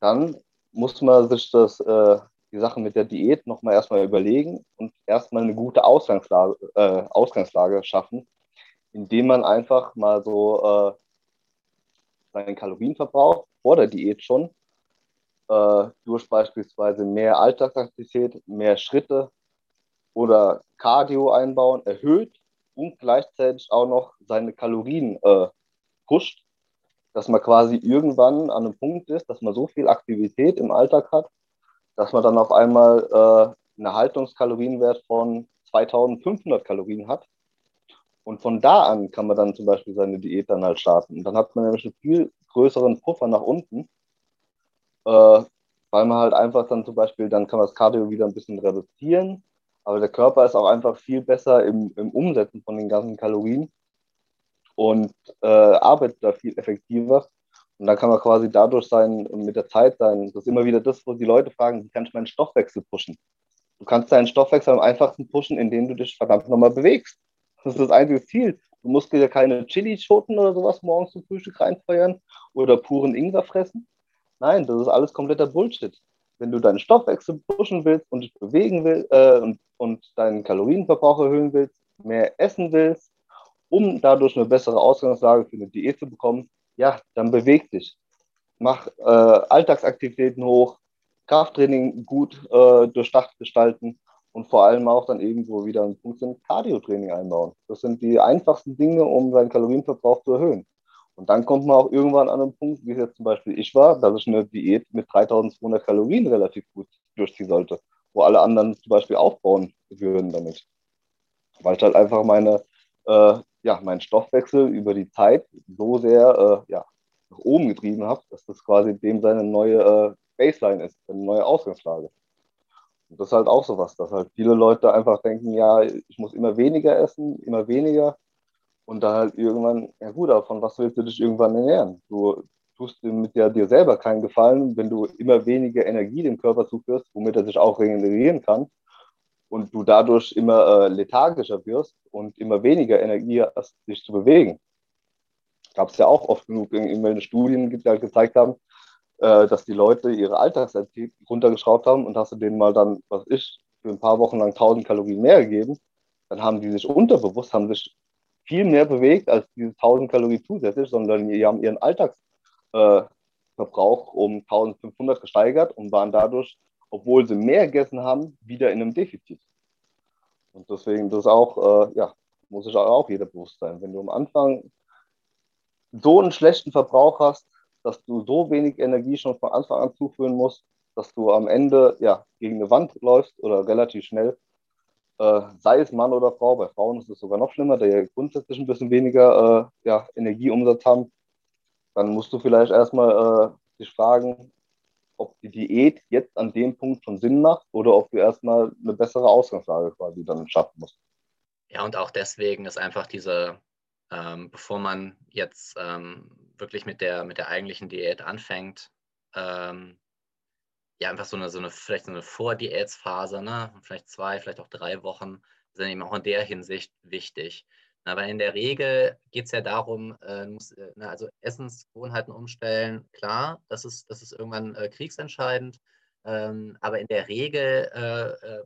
dann muss man sich das äh, die Sache mit der Diät nochmal erstmal überlegen und erstmal eine gute Ausgangslage, äh, Ausgangslage schaffen, indem man einfach mal so, äh, seinen Kalorienverbrauch vor der Diät schon äh, durch beispielsweise mehr Alltagsaktivität, mehr Schritte oder Cardio einbauen erhöht und gleichzeitig auch noch seine Kalorien äh, pusht, dass man quasi irgendwann an einem Punkt ist, dass man so viel Aktivität im Alltag hat, dass man dann auf einmal äh, einen Haltungskalorienwert von 2500 Kalorien hat. Und von da an kann man dann zum Beispiel seine Diät dann halt starten. Und dann hat man nämlich einen viel größeren Puffer nach unten, äh, weil man halt einfach dann zum Beispiel, dann kann man das Cardio wieder ein bisschen reduzieren, aber der Körper ist auch einfach viel besser im, im Umsetzen von den ganzen Kalorien und äh, arbeitet da viel effektiver. Und dann kann man quasi dadurch sein, mit der Zeit sein, das ist immer wieder das, wo die Leute fragen, wie kann ich meinen Stoffwechsel pushen? Du kannst deinen Stoffwechsel am einfachsten pushen, indem du dich verdammt nochmal bewegst. Das ist das einzige Ziel. Du musst dir keine Chili-Schoten oder sowas morgens zum Frühstück reinfeuern oder puren Ingwer fressen. Nein, das ist alles kompletter Bullshit. Wenn du deinen Stoffwechsel pushen willst und dich bewegen willst äh, und, und deinen Kalorienverbrauch erhöhen willst, mehr essen willst, um dadurch eine bessere Ausgangslage für eine Diät zu bekommen, ja, dann beweg dich. Mach äh, Alltagsaktivitäten hoch, Krafttraining gut äh, durchdacht gestalten und vor allem auch dann irgendwo wieder ein funktionelles Cardio-Training einbauen. Das sind die einfachsten Dinge, um seinen Kalorienverbrauch zu erhöhen. Und dann kommt man auch irgendwann an einen Punkt, wie es jetzt zum Beispiel ich war, dass ich eine Diät mit 3200 Kalorien relativ gut durchziehen sollte, wo alle anderen zum Beispiel aufbauen würden damit. Weil ich halt einfach meine, äh, ja, meinen Stoffwechsel über die Zeit so sehr äh, ja, nach oben getrieben habe, dass das quasi dem seine neue äh, Baseline ist, eine neue Ausgangslage. Und das ist halt auch so was, dass halt viele Leute einfach denken, ja, ich muss immer weniger essen, immer weniger und dann halt irgendwann, ja gut, aber von was willst du dich irgendwann ernähren? Du tust mit der, dir selber keinen Gefallen, wenn du immer weniger Energie dem Körper zuführst, womit er sich auch regenerieren kann. Und du dadurch immer äh, lethargischer wirst und immer weniger Energie hast, dich zu bewegen. Gab es ja auch oft genug in irgendwelchen Studien, die halt gezeigt haben, äh, dass die Leute ihre Alltagsaktivität runtergeschraubt haben und hast du denen mal dann, was ich, für ein paar Wochen lang 1000 Kalorien mehr gegeben, dann haben die sich unterbewusst, haben sich viel mehr bewegt als diese 1000 Kalorien zusätzlich, sondern die haben ihren Alltagsverbrauch äh, um 1500 gesteigert und waren dadurch, obwohl sie mehr gegessen haben, wieder in einem Defizit. Und deswegen, das auch, äh, ja, muss sich auch jeder bewusst sein. Wenn du am Anfang so einen schlechten Verbrauch hast, dass du so wenig Energie schon von Anfang an zuführen musst, dass du am Ende ja, gegen eine Wand läufst oder relativ schnell, äh, sei es Mann oder Frau, bei Frauen ist es sogar noch schlimmer, da ja grundsätzlich ein bisschen weniger äh, ja, Energieumsatz haben, dann musst du vielleicht erstmal äh, dich fragen, ob die Diät jetzt an dem Punkt schon Sinn macht oder ob du erstmal eine bessere Ausgangslage quasi dann schaffen musst. Ja, und auch deswegen ist einfach diese, ähm, bevor man jetzt ähm, wirklich mit der, mit der eigentlichen Diät anfängt, ähm, ja, einfach so eine, so eine, vielleicht so eine Vordiätsphase, ne? vielleicht zwei, vielleicht auch drei Wochen, sind eben auch in der Hinsicht wichtig. Aber in der Regel geht es ja darum, äh, muss, äh, also Essensgewohnheiten umstellen, klar, das ist, das ist irgendwann äh, kriegsentscheidend, ähm, aber in der Regel äh, äh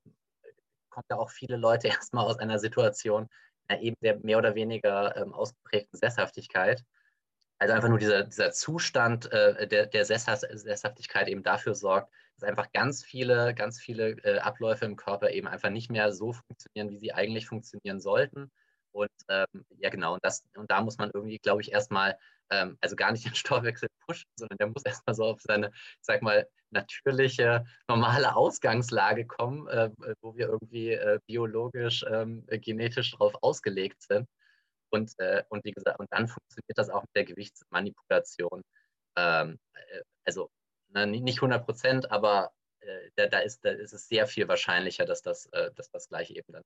kommen ja auch viele Leute erstmal aus einer Situation eben der mehr oder weniger ähm, ausgeprägten Sesshaftigkeit. Also einfach nur dieser, dieser Zustand äh, der, der Sesshaftigkeit eben dafür sorgt, dass einfach ganz viele, ganz viele äh, Abläufe im Körper eben einfach nicht mehr so funktionieren, wie sie eigentlich funktionieren sollten. Und ähm, ja, genau, und, das, und da muss man irgendwie, glaube ich, erstmal, ähm, also gar nicht den Stoffwechsel pushen, sondern der muss erstmal so auf seine, ich sag mal, natürliche, normale Ausgangslage kommen, äh, wo wir irgendwie äh, biologisch, ähm, genetisch darauf ausgelegt sind. Und, äh, und wie gesagt, und dann funktioniert das auch mit der Gewichtsmanipulation. Ähm, äh, also na, ne, nicht 100 Prozent, aber äh, da, da, ist, da ist es sehr viel wahrscheinlicher, dass das, äh, dass das gleich eben dann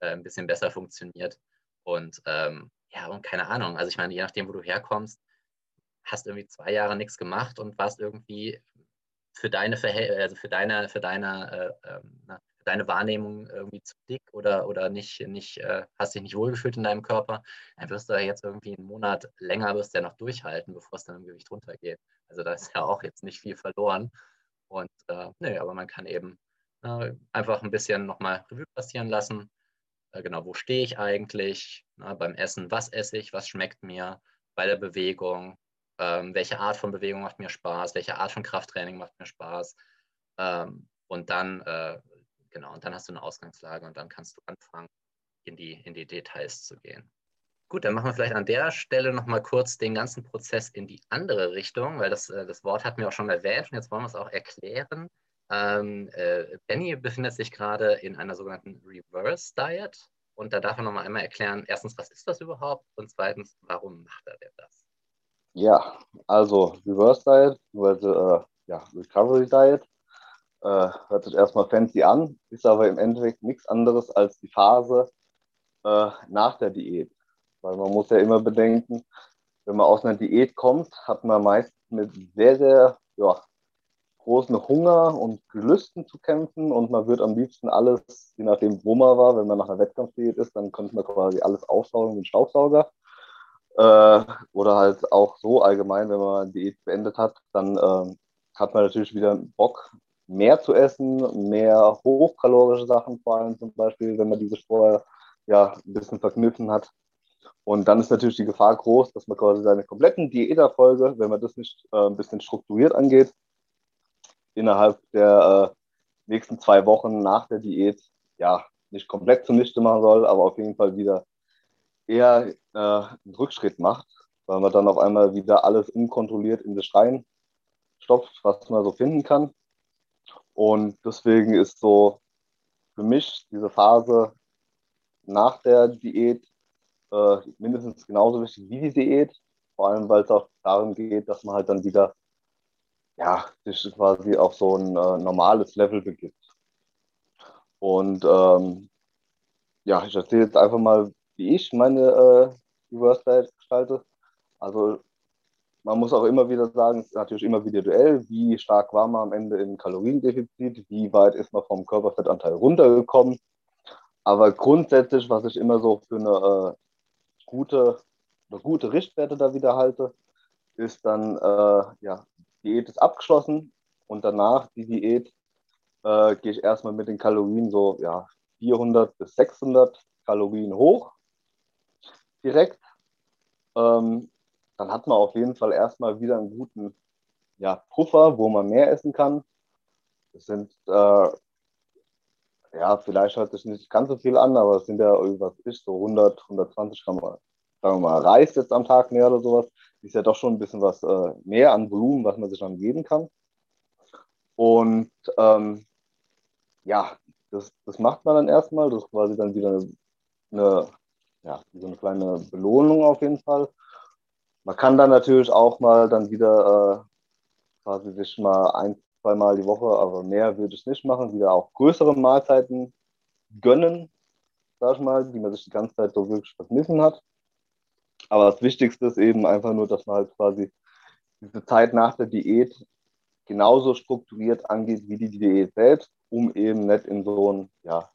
ein bisschen besser funktioniert. Und ähm, ja, und keine Ahnung, also ich meine, je nachdem, wo du herkommst, hast irgendwie zwei Jahre nichts gemacht und warst irgendwie für deine Verhält also für deine, für deine äh, ähm, deine Wahrnehmung irgendwie zu dick oder, oder nicht, nicht äh, hast dich nicht wohlgefühlt in deinem Körper, dann wirst du ja jetzt irgendwie einen Monat länger wirst du ja noch durchhalten, bevor es dann im Gewicht runtergeht. Also da ist ja auch jetzt nicht viel verloren. Und äh, nee, aber man kann eben äh, einfach ein bisschen nochmal Revue passieren lassen. Äh, genau, wo stehe ich eigentlich? Na, beim Essen, was esse ich, was schmeckt mir? Bei der Bewegung, ähm, welche Art von Bewegung macht mir Spaß, welche Art von Krafttraining macht mir Spaß. Ähm, und dann, äh, genau, und dann hast du eine Ausgangslage und dann kannst du anfangen, in die, in die Details zu gehen. Gut, dann machen wir vielleicht an der Stelle nochmal kurz den ganzen Prozess in die andere Richtung, weil das, äh, das Wort hatten wir auch schon erwähnt und jetzt wollen wir es auch erklären. Ähm, äh, Benny befindet sich gerade in einer sogenannten Reverse Diet und da darf er nochmal einmal erklären, erstens, was ist das überhaupt und zweitens, warum macht er denn das? Ja, also Reverse Diet, also, äh, ja, Recovery Diet, äh, hört sich erstmal fancy an, ist aber im Endeffekt nichts anderes als die Phase äh, nach der Diät. Weil man muss ja immer bedenken, wenn man aus einer Diät kommt, hat man meist mit sehr, sehr ja, großen Hunger und Gelüsten zu kämpfen und man wird am liebsten alles, je nachdem, wo man war, wenn man nach einer Wettkampfdiät ist, dann könnte man quasi alles aufsaugen wie ein Staubsauger. Äh, oder halt auch so allgemein, wenn man eine Diät beendet hat, dann äh, hat man natürlich wieder Bock, mehr zu essen, mehr hochkalorische Sachen vor allem zum Beispiel, wenn man diese vorher ja, ein bisschen verkniffen hat. Und dann ist natürlich die Gefahr groß, dass man quasi seine kompletten Diäterfolge, wenn man das nicht äh, ein bisschen strukturiert angeht, innerhalb der äh, nächsten zwei Wochen nach der Diät, ja, nicht komplett zunichte machen soll, aber auf jeden Fall wieder eher äh, einen Rückschritt macht, weil man dann auf einmal wieder alles unkontrolliert in das Schrein stopft, was man so finden kann. Und deswegen ist so für mich diese Phase nach der Diät äh, mindestens genauso wichtig wie die Diät. Vor allem, weil es auch darum geht, dass man halt dann wieder ja, sich quasi auf so ein äh, normales Level begibt. Und ähm, ja, ich erzähle jetzt einfach mal, wie ich meine äh, Reverse Diet gestalte. Also man muss auch immer wieder sagen, es ist natürlich immer individuell, wie stark war man am Ende im Kaloriendefizit, wie weit ist man vom Körperfettanteil runtergekommen. Aber grundsätzlich, was ich immer so für eine äh, gute, eine gute Richtwerte da wieder halte, ist dann, äh, ja, Diät ist abgeschlossen und danach die Diät äh, gehe ich erstmal mit den Kalorien so, ja, 400 bis 600 Kalorien hoch, direkt. Ähm, dann hat man auf jeden Fall erstmal wieder einen guten ja, Puffer, wo man mehr essen kann. Das sind, äh, ja, vielleicht hört sich nicht ganz so viel an, aber es sind ja, was ist, so 100, 120 Gramm, sagen wir mal, Reis jetzt am Tag mehr oder sowas. Ist ja doch schon ein bisschen was äh, mehr an Volumen, was man sich dann geben kann. Und ähm, ja, das, das macht man dann erstmal. Das ist quasi dann wieder eine, eine, ja, so eine kleine Belohnung auf jeden Fall. Man kann dann natürlich auch mal dann wieder äh, quasi sich mal ein, zweimal die Woche, aber mehr würde ich nicht machen, wieder auch größere Mahlzeiten gönnen, sag ich mal, die man sich die ganze Zeit so wirklich vermissen hat. Aber das Wichtigste ist eben einfach nur, dass man halt quasi diese Zeit nach der Diät genauso strukturiert angeht wie die Diät selbst, um eben nicht in so ein, ja,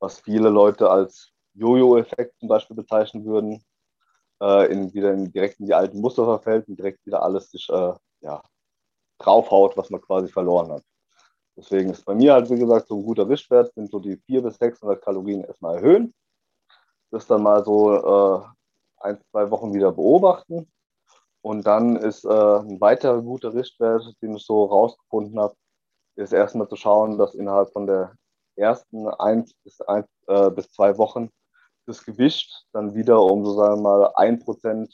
was viele Leute als Jojo-Effekt zum Beispiel bezeichnen würden, äh, in, wieder in, direkt in die alten Muster verfällt und direkt wieder alles sich äh, ja, draufhaut, was man quasi verloren hat. Deswegen ist bei mir halt, wie gesagt, so ein guter Wischwert, sind so die 400 bis 600 Kalorien erstmal erhöhen. Das dann mal so äh, Wochen wieder beobachten. Und dann ist äh, ein weiterer guter Richtwert, den ich so rausgefunden habe, ist erstmal zu schauen, dass innerhalb von der ersten eins bis, eins, äh, bis zwei Wochen das Gewicht dann wieder um so sagen wir mal ein Prozent,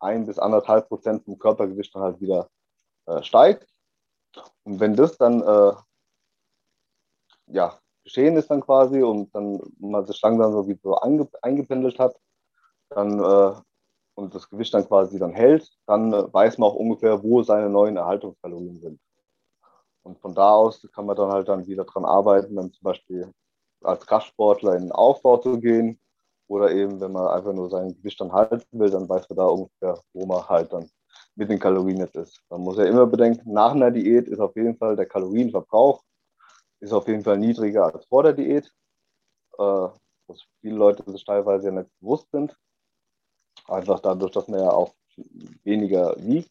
ein bis anderthalb Prozent vom Körpergewicht dann halt wieder äh, steigt. Und wenn das dann äh, ja, geschehen ist dann quasi und dann man sich langsam so wie so eingependelt hat, dann äh, und das Gewicht dann quasi dann hält, dann äh, weiß man auch ungefähr, wo seine neuen Erhaltungskalorien sind. Und von da aus kann man dann halt dann wieder dran arbeiten, dann zum Beispiel als Kraftsportler in den Aufbau zu gehen oder eben, wenn man einfach nur sein Gewicht dann halten will, dann weiß man da ungefähr, wo man halt dann mit den Kalorien jetzt ist. Man muss ja immer bedenken, nach einer Diät ist auf jeden Fall der Kalorienverbrauch ist auf jeden Fall niedriger als vor der Diät, äh, was viele Leute sich teilweise ja nicht bewusst sind. Einfach dadurch, dass man ja auch weniger wiegt.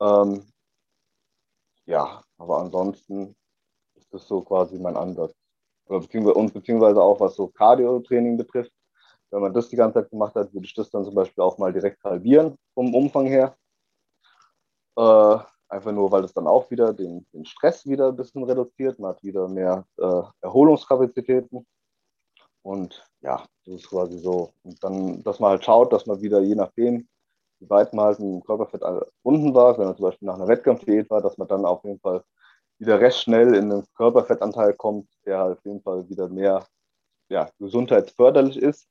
Ähm, ja, aber ansonsten ist das so quasi mein Ansatz oder beziehungsweise, und beziehungsweise auch was so Cardio-Training betrifft. Wenn man das die ganze Zeit gemacht hat, würde ich das dann zum Beispiel auch mal direkt halbieren vom Umfang her. Äh, einfach nur, weil es dann auch wieder den, den, Stress wieder ein bisschen reduziert. Man hat wieder mehr äh, Erholungskapazitäten. Und ja, das ist quasi so. Und dann, dass man halt schaut, dass man wieder, je nachdem, wie weit man halt im Körperfett unten war, wenn man zum Beispiel nach einer Wettkampfdiät war, dass man dann auf jeden Fall wieder recht schnell in den Körperfettanteil kommt, der halt auf jeden Fall wieder mehr ja, gesundheitsförderlich ist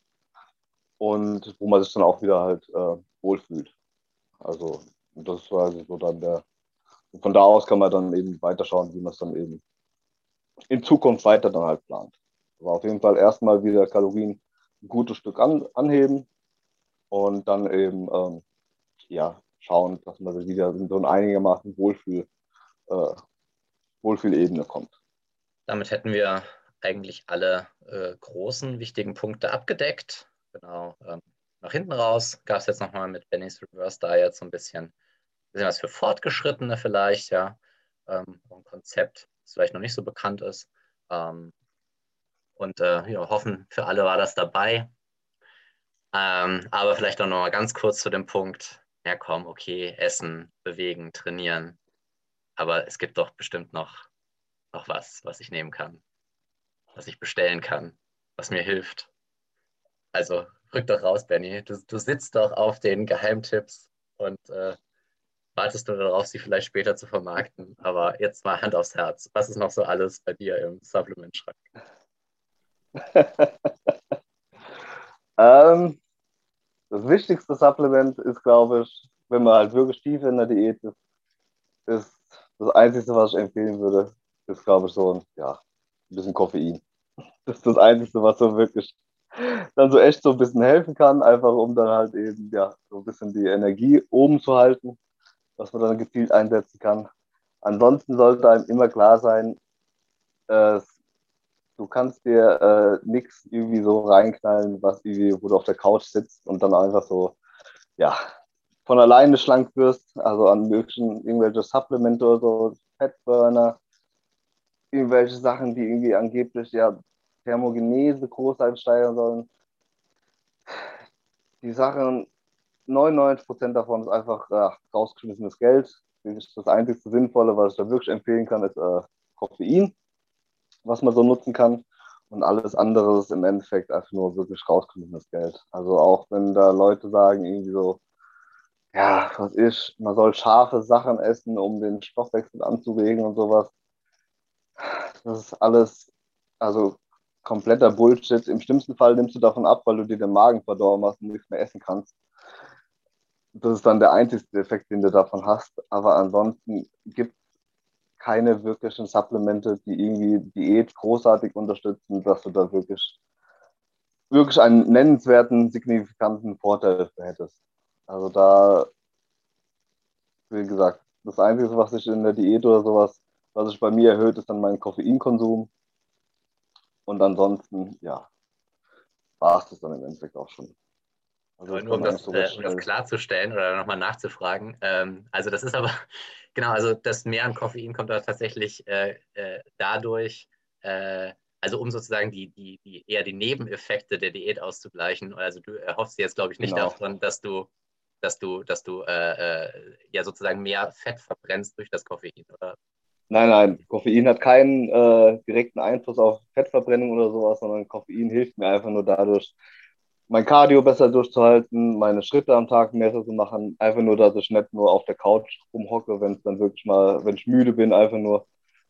und wo man sich dann auch wieder halt äh, wohlfühlt. Also das war also so dann der. Von da aus kann man dann eben weiterschauen, wie man es dann eben in Zukunft weiter dann halt plant. Aber auf jeden Fall erstmal wieder Kalorien ein gutes Stück an, anheben und dann eben ähm, ja, schauen, dass man wieder in so ein einigermaßen Wohlfühl, äh, Wohlfühlebene kommt. Damit hätten wir eigentlich alle äh, großen, wichtigen Punkte abgedeckt. Genau. Ähm, nach hinten raus gab es jetzt nochmal mit Benny's Reverse Diet so ein bisschen, bisschen was für Fortgeschrittene vielleicht, ja. Ähm, ein Konzept, das vielleicht noch nicht so bekannt ist. Ähm, und äh, ja, hoffen, für alle war das dabei. Ähm, aber vielleicht auch nochmal ganz kurz zu dem Punkt, ja komm, okay, essen, bewegen, trainieren. Aber es gibt doch bestimmt noch, noch was, was ich nehmen kann, was ich bestellen kann, was mir hilft. Also rück doch raus, Benny. Du, du sitzt doch auf den Geheimtipps und äh, wartest nur darauf, sie vielleicht später zu vermarkten. Aber jetzt mal Hand aufs Herz. Was ist noch so alles bei dir im Supplement-Schrank? ähm, das wichtigste Supplement ist, glaube ich, wenn man halt wirklich tief in der Diät ist, ist das Einzige, was ich empfehlen würde, ist, glaube ich, so ein, ja, ein bisschen Koffein. Das ist das Einzige, was so wirklich dann so echt so ein bisschen helfen kann, einfach um dann halt eben, ja, so ein bisschen die Energie oben zu halten, was man dann gezielt einsetzen kann. Ansonsten sollte einem immer klar sein, äh, du kannst dir äh, nichts irgendwie so reinknallen, was irgendwie, wo du auf der Couch sitzt und dann einfach so, ja, von alleine schlank wirst, also an möglichen irgendwelche Supplemente oder so, Fettburner, irgendwelche Sachen, die irgendwie angeblich ja Thermogenese großartig steigern sollen. Die Sachen, 99% davon ist einfach ja, rausgeschmissenes Geld. Das einzige Sinnvolle, was ich da wirklich empfehlen kann, ist äh, Koffein was man so nutzen kann. Und alles andere ist im Endeffekt einfach nur wirklich rausgenommenes Geld. Also auch wenn da Leute sagen, irgendwie so, ja, was ist, man soll scharfe Sachen essen, um den Stoffwechsel anzuregen und sowas. Das ist alles, also kompletter Bullshit. Im schlimmsten Fall nimmst du davon ab, weil du dir den Magen verdorben hast und nichts mehr essen kannst. Das ist dann der einzige Effekt, den du davon hast. Aber ansonsten gibt keine wirklichen Supplemente, die irgendwie Diät großartig unterstützen, dass du da wirklich, wirklich einen nennenswerten, signifikanten Vorteil hättest. Also da, wie gesagt, das Einzige, was sich in der Diät oder sowas, was sich bei mir erhöht, ist dann mein Koffeinkonsum. Und ansonsten, ja, war es das dann im Endeffekt auch schon. Also nur um das, äh, um das klarzustellen oder nochmal nachzufragen. Ähm, also das ist aber, genau, also das Mehr an Koffein kommt da tatsächlich äh, äh, dadurch, äh, also um sozusagen die, die, die, eher die Nebeneffekte der Diät auszugleichen. Also du erhoffst jetzt, glaube ich, nicht genau. davon, dass du, dass du, dass du äh, äh, ja sozusagen mehr Fett verbrennst durch das Koffein, oder? Nein, nein, Koffein hat keinen äh, direkten Einfluss auf Fettverbrennung oder sowas, sondern Koffein hilft mir einfach nur dadurch, mein Cardio besser durchzuhalten, meine Schritte am Tag mehr zu machen. Einfach nur, dass ich nicht nur auf der Couch rumhocke, wenn es dann wirklich mal, wenn ich müde bin, einfach nur,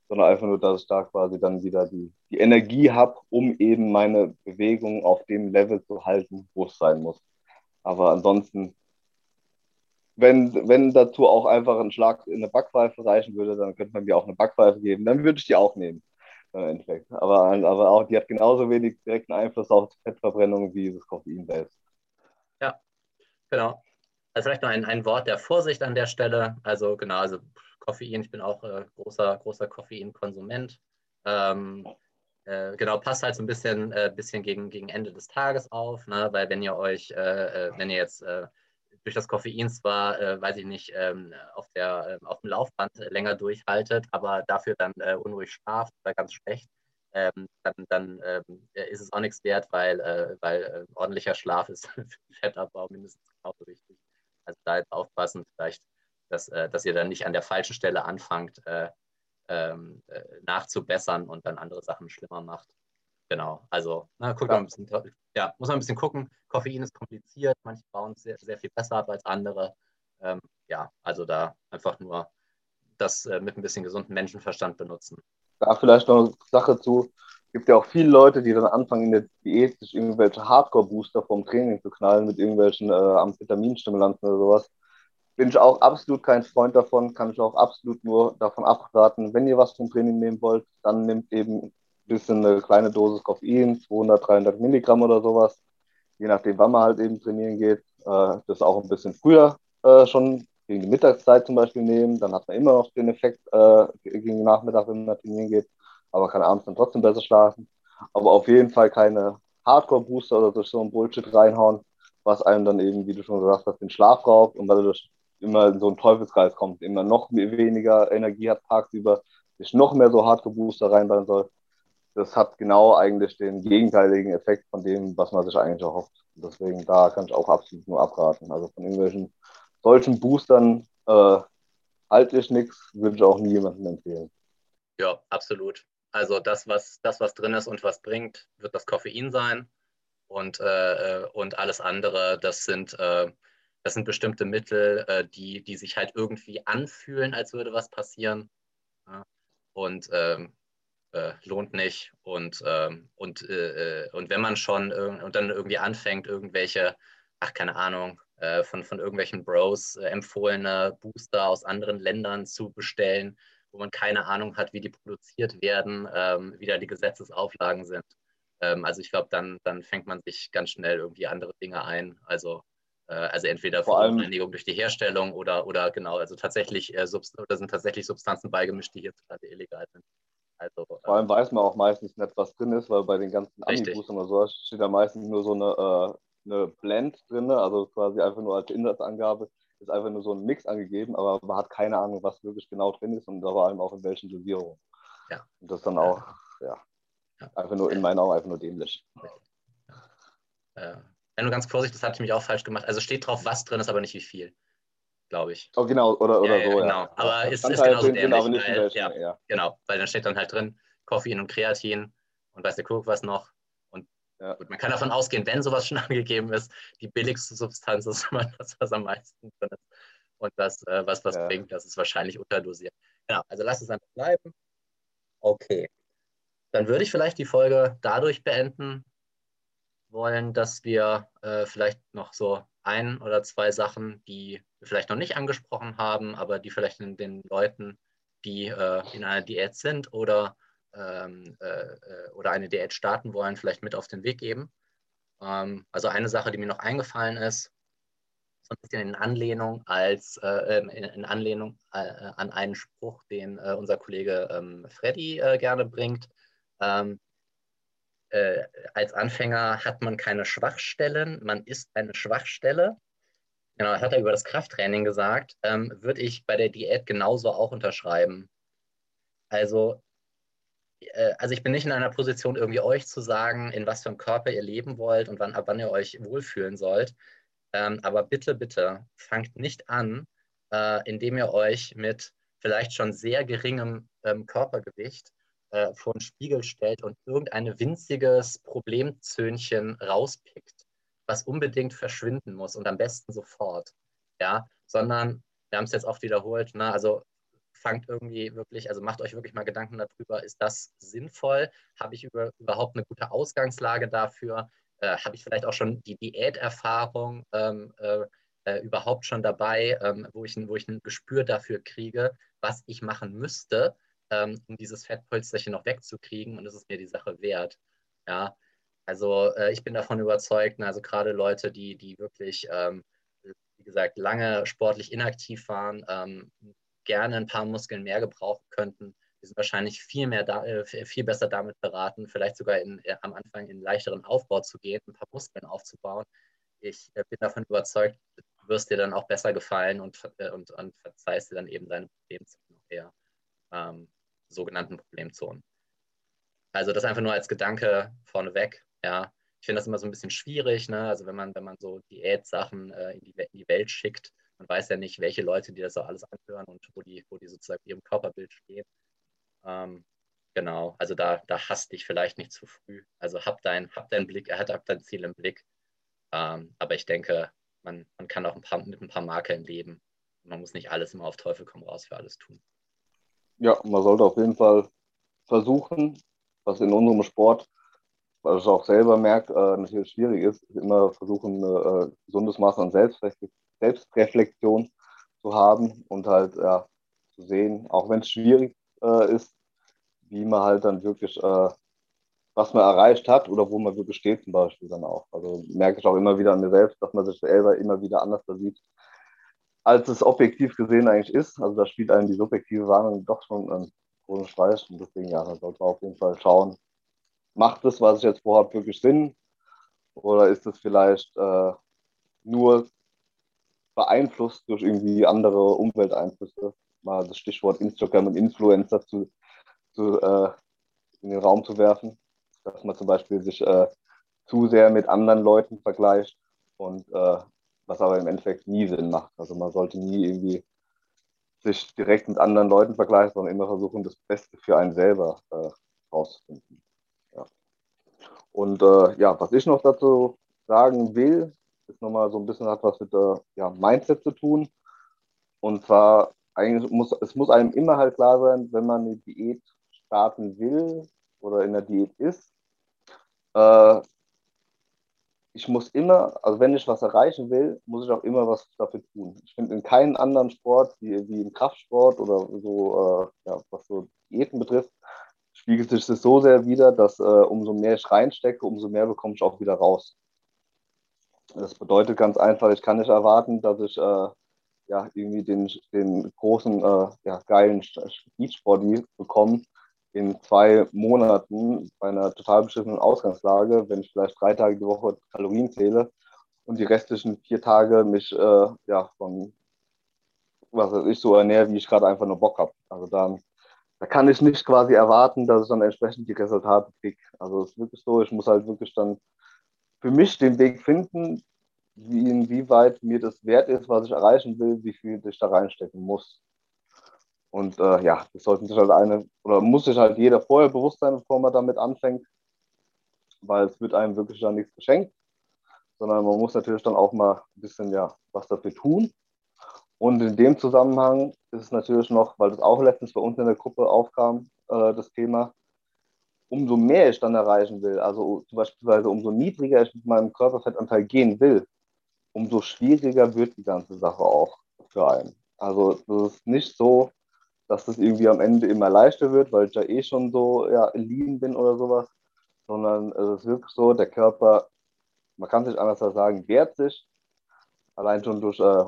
sondern einfach nur, dass ich da quasi dann wieder die, die Energie habe, um eben meine Bewegung auf dem Level zu halten, wo es sein muss. Aber ansonsten, wenn, wenn dazu auch einfach ein Schlag in eine Backpfeife reichen würde, dann könnte man mir auch eine Backpfeife geben, dann würde ich die auch nehmen im Endeffekt. Aber, aber auch, die hat genauso wenig direkten Einfluss auf die Fettverbrennung wie das Koffein selbst. Ja, genau. Also vielleicht noch ein, ein Wort der Vorsicht an der Stelle. Also genau, also Koffein, ich bin auch äh, großer, großer Koffeinkonsument. Ähm, äh, genau, passt halt so ein bisschen, äh, bisschen gegen, gegen Ende des Tages auf, ne? weil wenn ihr euch, äh, äh, wenn ihr jetzt äh, durch das Koffein zwar, äh, weiß ich nicht, ähm, auf, der, äh, auf dem Laufband länger durchhaltet, aber dafür dann äh, unruhig schlaft oder ganz schlecht, ähm, dann, dann ähm, ist es auch nichts wert, weil, äh, weil äh, ordentlicher Schlaf ist für Fettabbau mindestens genauso wichtig. Also da jetzt aufpassen, vielleicht, dass, äh, dass ihr dann nicht an der falschen Stelle anfangt, äh, ähm, äh, nachzubessern und dann andere Sachen schlimmer macht. Genau, also na, guckt ja. ein bisschen, ja, muss man ein bisschen gucken. Koffein ist kompliziert, manche bauen es sehr, sehr viel besser ab als andere. Ähm, ja, also da einfach nur das äh, mit ein bisschen gesunden Menschenverstand benutzen. Da vielleicht noch eine Sache zu. Es gibt ja auch viele Leute, die dann anfangen in der Diät sich irgendwelche Hardcore-Booster vom Training zu knallen mit irgendwelchen äh, Amphetaminstimulanten oder sowas. Bin ich auch absolut kein Freund davon, kann ich auch absolut nur davon abraten. Wenn ihr was vom Training nehmen wollt, dann nehmt eben bisschen eine kleine Dosis Koffein, 200, 300 Milligramm oder sowas, je nachdem, wann man halt eben trainieren geht. Äh, das auch ein bisschen früher äh, schon gegen die Mittagszeit zum Beispiel nehmen, dann hat man immer noch den Effekt äh, gegen den Nachmittag, wenn man trainieren geht, aber kann abends dann trotzdem besser schlafen. Aber auf jeden Fall keine Hardcore-Booster oder durch so ein Bullshit reinhauen, was einem dann eben, wie du schon gesagt hast, den Schlaf raubt und weil du immer in so einen Teufelskreis kommt, immer noch weniger Energie hat tagsüber, sich noch mehr so Hardcore-Booster reinballen soll das hat genau eigentlich den gegenteiligen Effekt von dem, was man sich eigentlich erhofft. Deswegen da kann ich auch absolut nur abraten. Also von irgendwelchen solchen Boostern äh, halte ich nichts, würde ich auch nie jemandem empfehlen. Ja, absolut. Also das, was, das, was drin ist und was bringt, wird das Koffein sein. Und, äh, und alles andere, das sind, äh, das sind bestimmte Mittel, äh, die, die sich halt irgendwie anfühlen, als würde was passieren. Und ähm, äh, lohnt nicht. Und, ähm, und, äh, äh und wenn man schon und dann irgendwie anfängt, irgendwelche, ach keine Ahnung, äh, von, von irgendwelchen Bros äh, empfohlene Booster aus anderen Ländern zu bestellen, wo man keine Ahnung hat, wie die produziert werden, ähm, wie da die Gesetzesauflagen sind. Ähm, also ich glaube, dann, dann fängt man sich ganz schnell irgendwie andere Dinge ein. Also äh, also entweder Verunreinigung durch die Herstellung oder, oder genau, also tatsächlich äh, oder sind tatsächlich Substanzen beigemischt, die hierzulande illegal sind. Also, Vor allem weiß man auch meistens nicht, was drin ist, weil bei den ganzen Ami-Boostern oder so steht da meistens nur so eine, äh, eine Blend drin, also quasi einfach nur als Inhaltsangabe ist einfach nur so ein Mix angegeben, aber man hat keine Ahnung, was wirklich genau drin ist und vor allem auch in welchen Dosierungen. Ja. Und das dann auch, ja, ja. einfach nur in meinen Augen einfach nur dämlich. Ja. Äh, wenn du ganz vorsichtig, das hatte ich mich auch falsch gemacht. Also steht drauf, was drin ist, aber nicht wie viel glaube ich. Oh, genau, oder, oder ja, so. Ja, genau, aber ist, ist genauso dämlich. Drin, aber nicht weil, ja, ja, Genau, weil dann steht dann halt drin Koffein und Kreatin und weiß der Kuckuck was noch. Und gut, man kann davon ausgehen, wenn sowas schon angegeben ist, die billigste Substanz ist immer das, was am meisten drin ist. Und das, äh, was was bringt, das ist wahrscheinlich unterdosiert. Genau, also lass es einfach bleiben. Okay. Dann würde ich vielleicht die Folge dadurch beenden wollen, dass wir äh, vielleicht noch so ein oder zwei Sachen, die vielleicht noch nicht angesprochen haben, aber die vielleicht in den Leuten, die äh, in einer Diät sind oder, ähm, äh, äh, oder eine Diät starten wollen, vielleicht mit auf den Weg geben. Ähm, also eine Sache, die mir noch eingefallen ist, so ein bisschen in Anlehnung als äh, ähm, in, Anlehnung äh, an einen Spruch, den äh, unser Kollege ähm, Freddy gerne bringt. Ähm, äh, als Anfänger hat man keine Schwachstellen, man ist eine Schwachstelle. Genau, hat er über das Krafttraining gesagt, ähm, würde ich bei der Diät genauso auch unterschreiben. Also, äh, also ich bin nicht in einer Position, irgendwie euch zu sagen, in was für einem Körper ihr leben wollt und wann, ab wann ihr euch wohlfühlen sollt. Ähm, aber bitte, bitte, fangt nicht an, äh, indem ihr euch mit vielleicht schon sehr geringem ähm, Körpergewicht äh, vor den Spiegel stellt und irgendein winziges Problemzöhnchen rauspickt, was unbedingt verschwinden muss und am besten sofort. Ja, sondern wir haben es jetzt oft wiederholt, ne? also fangt irgendwie wirklich, also macht euch wirklich mal Gedanken darüber, ist das sinnvoll? Habe ich über, überhaupt eine gute Ausgangslage dafür? Äh, Habe ich vielleicht auch schon die Diäterfahrung ähm, äh, äh, überhaupt schon dabei, ähm, wo, ich, wo ich ein Gespür dafür kriege, was ich machen müsste, ähm, um dieses Fettpolsterchen noch wegzukriegen und es ist mir die Sache wert. Ja, also äh, ich bin davon überzeugt, also gerade Leute, die, die wirklich, ähm, wie gesagt, lange sportlich inaktiv waren, ähm, gerne ein paar Muskeln mehr gebrauchen könnten, die sind wahrscheinlich viel, mehr da, äh, viel besser damit beraten, vielleicht sogar in, äh, am Anfang in leichteren Aufbau zu gehen, ein paar Muskeln aufzubauen. Ich äh, bin davon überzeugt, du wirst dir dann auch besser gefallen und, äh, und, und verzeihst dir dann eben deine Probleme noch eher. Ähm, sogenannten Problemzonen. Also das einfach nur als Gedanke vorneweg. Ja, ich finde das immer so ein bisschen schwierig, ne? Also wenn man, wenn man so Diätsachen äh, in, die, in die Welt schickt, man weiß ja nicht, welche Leute, die das auch alles anhören und wo die, wo die sozusagen ihrem Körperbild stehen. Ähm, genau, also da, da hasst dich vielleicht nicht zu früh. Also hab, dein, hab deinen Blick, er hat hab dein Ziel im Blick. Ähm, aber ich denke, man, man kann auch ein paar, mit ein paar Makeln leben. Man muss nicht alles immer auf Teufel komm raus für alles tun. Ja, man sollte auf jeden Fall versuchen, was in unserem Sport weil ich auch selber merke, äh, natürlich schwierig ist, immer versuchen, ein äh, gesundes Maß an Selbstreflexion zu haben und halt ja, zu sehen, auch wenn es schwierig äh, ist, wie man halt dann wirklich, äh, was man erreicht hat oder wo man wirklich steht zum Beispiel dann auch. Also merke ich auch immer wieder an mir selbst, dass man sich selber immer wieder anders sieht, als es objektiv gesehen eigentlich ist. Also da spielt einem die subjektive Warnung doch schon einen großen Streich und deswegen ja, da sollte man auf jeden Fall schauen, macht das, was ich jetzt vorhabe, wirklich Sinn? Oder ist es vielleicht äh, nur beeinflusst durch irgendwie andere Umwelteinflüsse? Mal das Stichwort Instagram und Influencer zu, zu äh, in den Raum zu werfen, dass man zum Beispiel sich äh, zu sehr mit anderen Leuten vergleicht und äh, was aber im Endeffekt nie Sinn macht. Also man sollte nie irgendwie sich direkt mit anderen Leuten vergleichen, sondern immer versuchen, das Beste für einen selber äh, rauszufinden. Und äh, ja, was ich noch dazu sagen will, ist nochmal so ein bisschen hat was mit der ja, Mindset zu tun. Und zwar, eigentlich muss, es muss einem immer halt klar sein, wenn man eine Diät starten will oder in der Diät ist, äh, ich muss immer, also wenn ich was erreichen will, muss ich auch immer was dafür tun. Ich finde in keinem anderen Sport, wie, wie im Kraftsport oder so, äh, ja, was so Diäten betrifft, spiegelt sich das so sehr wieder, dass äh, umso mehr ich reinstecke, umso mehr bekomme ich auch wieder raus. Das bedeutet ganz einfach, ich kann nicht erwarten, dass ich äh, ja, irgendwie den, den großen, äh, ja, geilen Beachbody bekomme in zwei Monaten bei einer total beschissenen Ausgangslage, wenn ich vielleicht drei Tage die Woche Kalorien zähle und die restlichen vier Tage mich äh, ja, von was weiß ich so ernähre, wie ich gerade einfach nur Bock habe. Also dann da kann ich nicht quasi erwarten, dass ich dann entsprechend die Resultate kriege. Also es ist wirklich so, ich muss halt wirklich dann für mich den Weg finden, wie, inwieweit mir das wert ist, was ich erreichen will, wie viel ich da reinstecken muss. Und äh, ja, das sollten sich halt eine, oder muss sich halt jeder vorher bewusst sein, bevor man damit anfängt, weil es wird einem wirklich dann nichts geschenkt, sondern man muss natürlich dann auch mal ein bisschen ja was dafür tun. Und in dem Zusammenhang ist es natürlich noch, weil das auch letztens bei uns in der Gruppe aufkam, äh, das Thema, umso mehr ich dann erreichen will, also zum Beispiel umso niedriger ich mit meinem Körperfettanteil gehen will, umso schwieriger wird die ganze Sache auch für einen. Also es ist nicht so, dass das irgendwie am Ende immer leichter wird, weil ich ja eh schon so ja, lean bin oder sowas, sondern es ist wirklich so, der Körper, man kann sich anders sagen, wehrt sich allein schon durch äh, äh,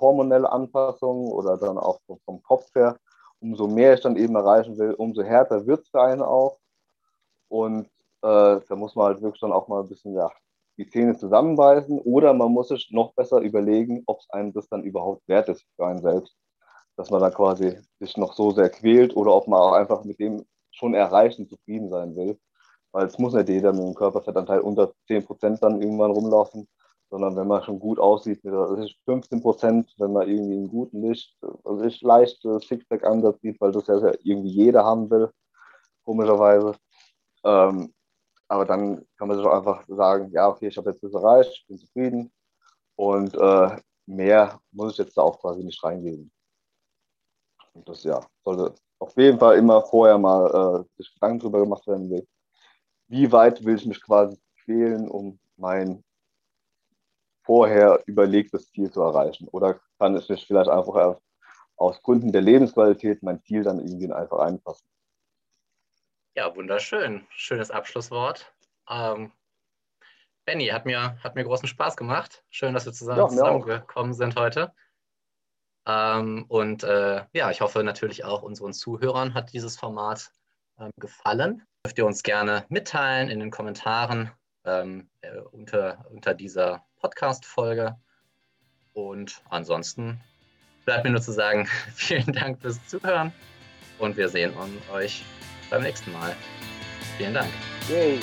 hormonelle Anpassungen oder dann auch vom Kopf her, umso mehr ich dann eben erreichen will, umso härter wird es für einen auch. Und äh, da muss man halt wirklich dann auch mal ein bisschen ja, die Zähne zusammenbeißen oder man muss sich noch besser überlegen, ob es einem das dann überhaupt wert ist für einen selbst. Dass man dann quasi sich noch so sehr quält oder ob man auch einfach mit dem schon erreichen zufrieden sein will. Weil es muss nicht jeder mit einem Körperfettanteil unter 10% dann irgendwann rumlaufen sondern wenn man schon gut aussieht, mit also 15 Prozent, wenn man irgendwie einen guten Licht, also ich leicht Sixpack-Ansatz sieht, weil das ja irgendwie jeder haben will, komischerweise. Ähm, aber dann kann man sich auch einfach sagen, ja, okay, ich habe jetzt das erreicht, ich bin zufrieden und äh, mehr muss ich jetzt da auch quasi nicht reingeben. Und das ja, sollte auf jeden Fall immer vorher mal äh, sich Gedanken darüber gemacht werden, wie weit will ich mich quasi quälen, um mein vorher überlegtes Ziel zu erreichen? Oder kann es sich vielleicht einfach aus Gründen der Lebensqualität mein Ziel dann irgendwie einfach einpassen? Ja, wunderschön. Schönes Abschlusswort. Ähm, Benny, hat mir, hat mir großen Spaß gemacht. Schön, dass wir zusammen ja, zusammengekommen sind heute. Ähm, und äh, ja, ich hoffe natürlich auch unseren Zuhörern hat dieses Format ähm, gefallen. Dürft ihr uns gerne mitteilen in den Kommentaren ähm, äh, unter, unter dieser Podcast-Folge. Und ansonsten bleibt mir nur zu sagen, vielen Dank fürs Zuhören und wir sehen euch beim nächsten Mal. Vielen Dank. Yay.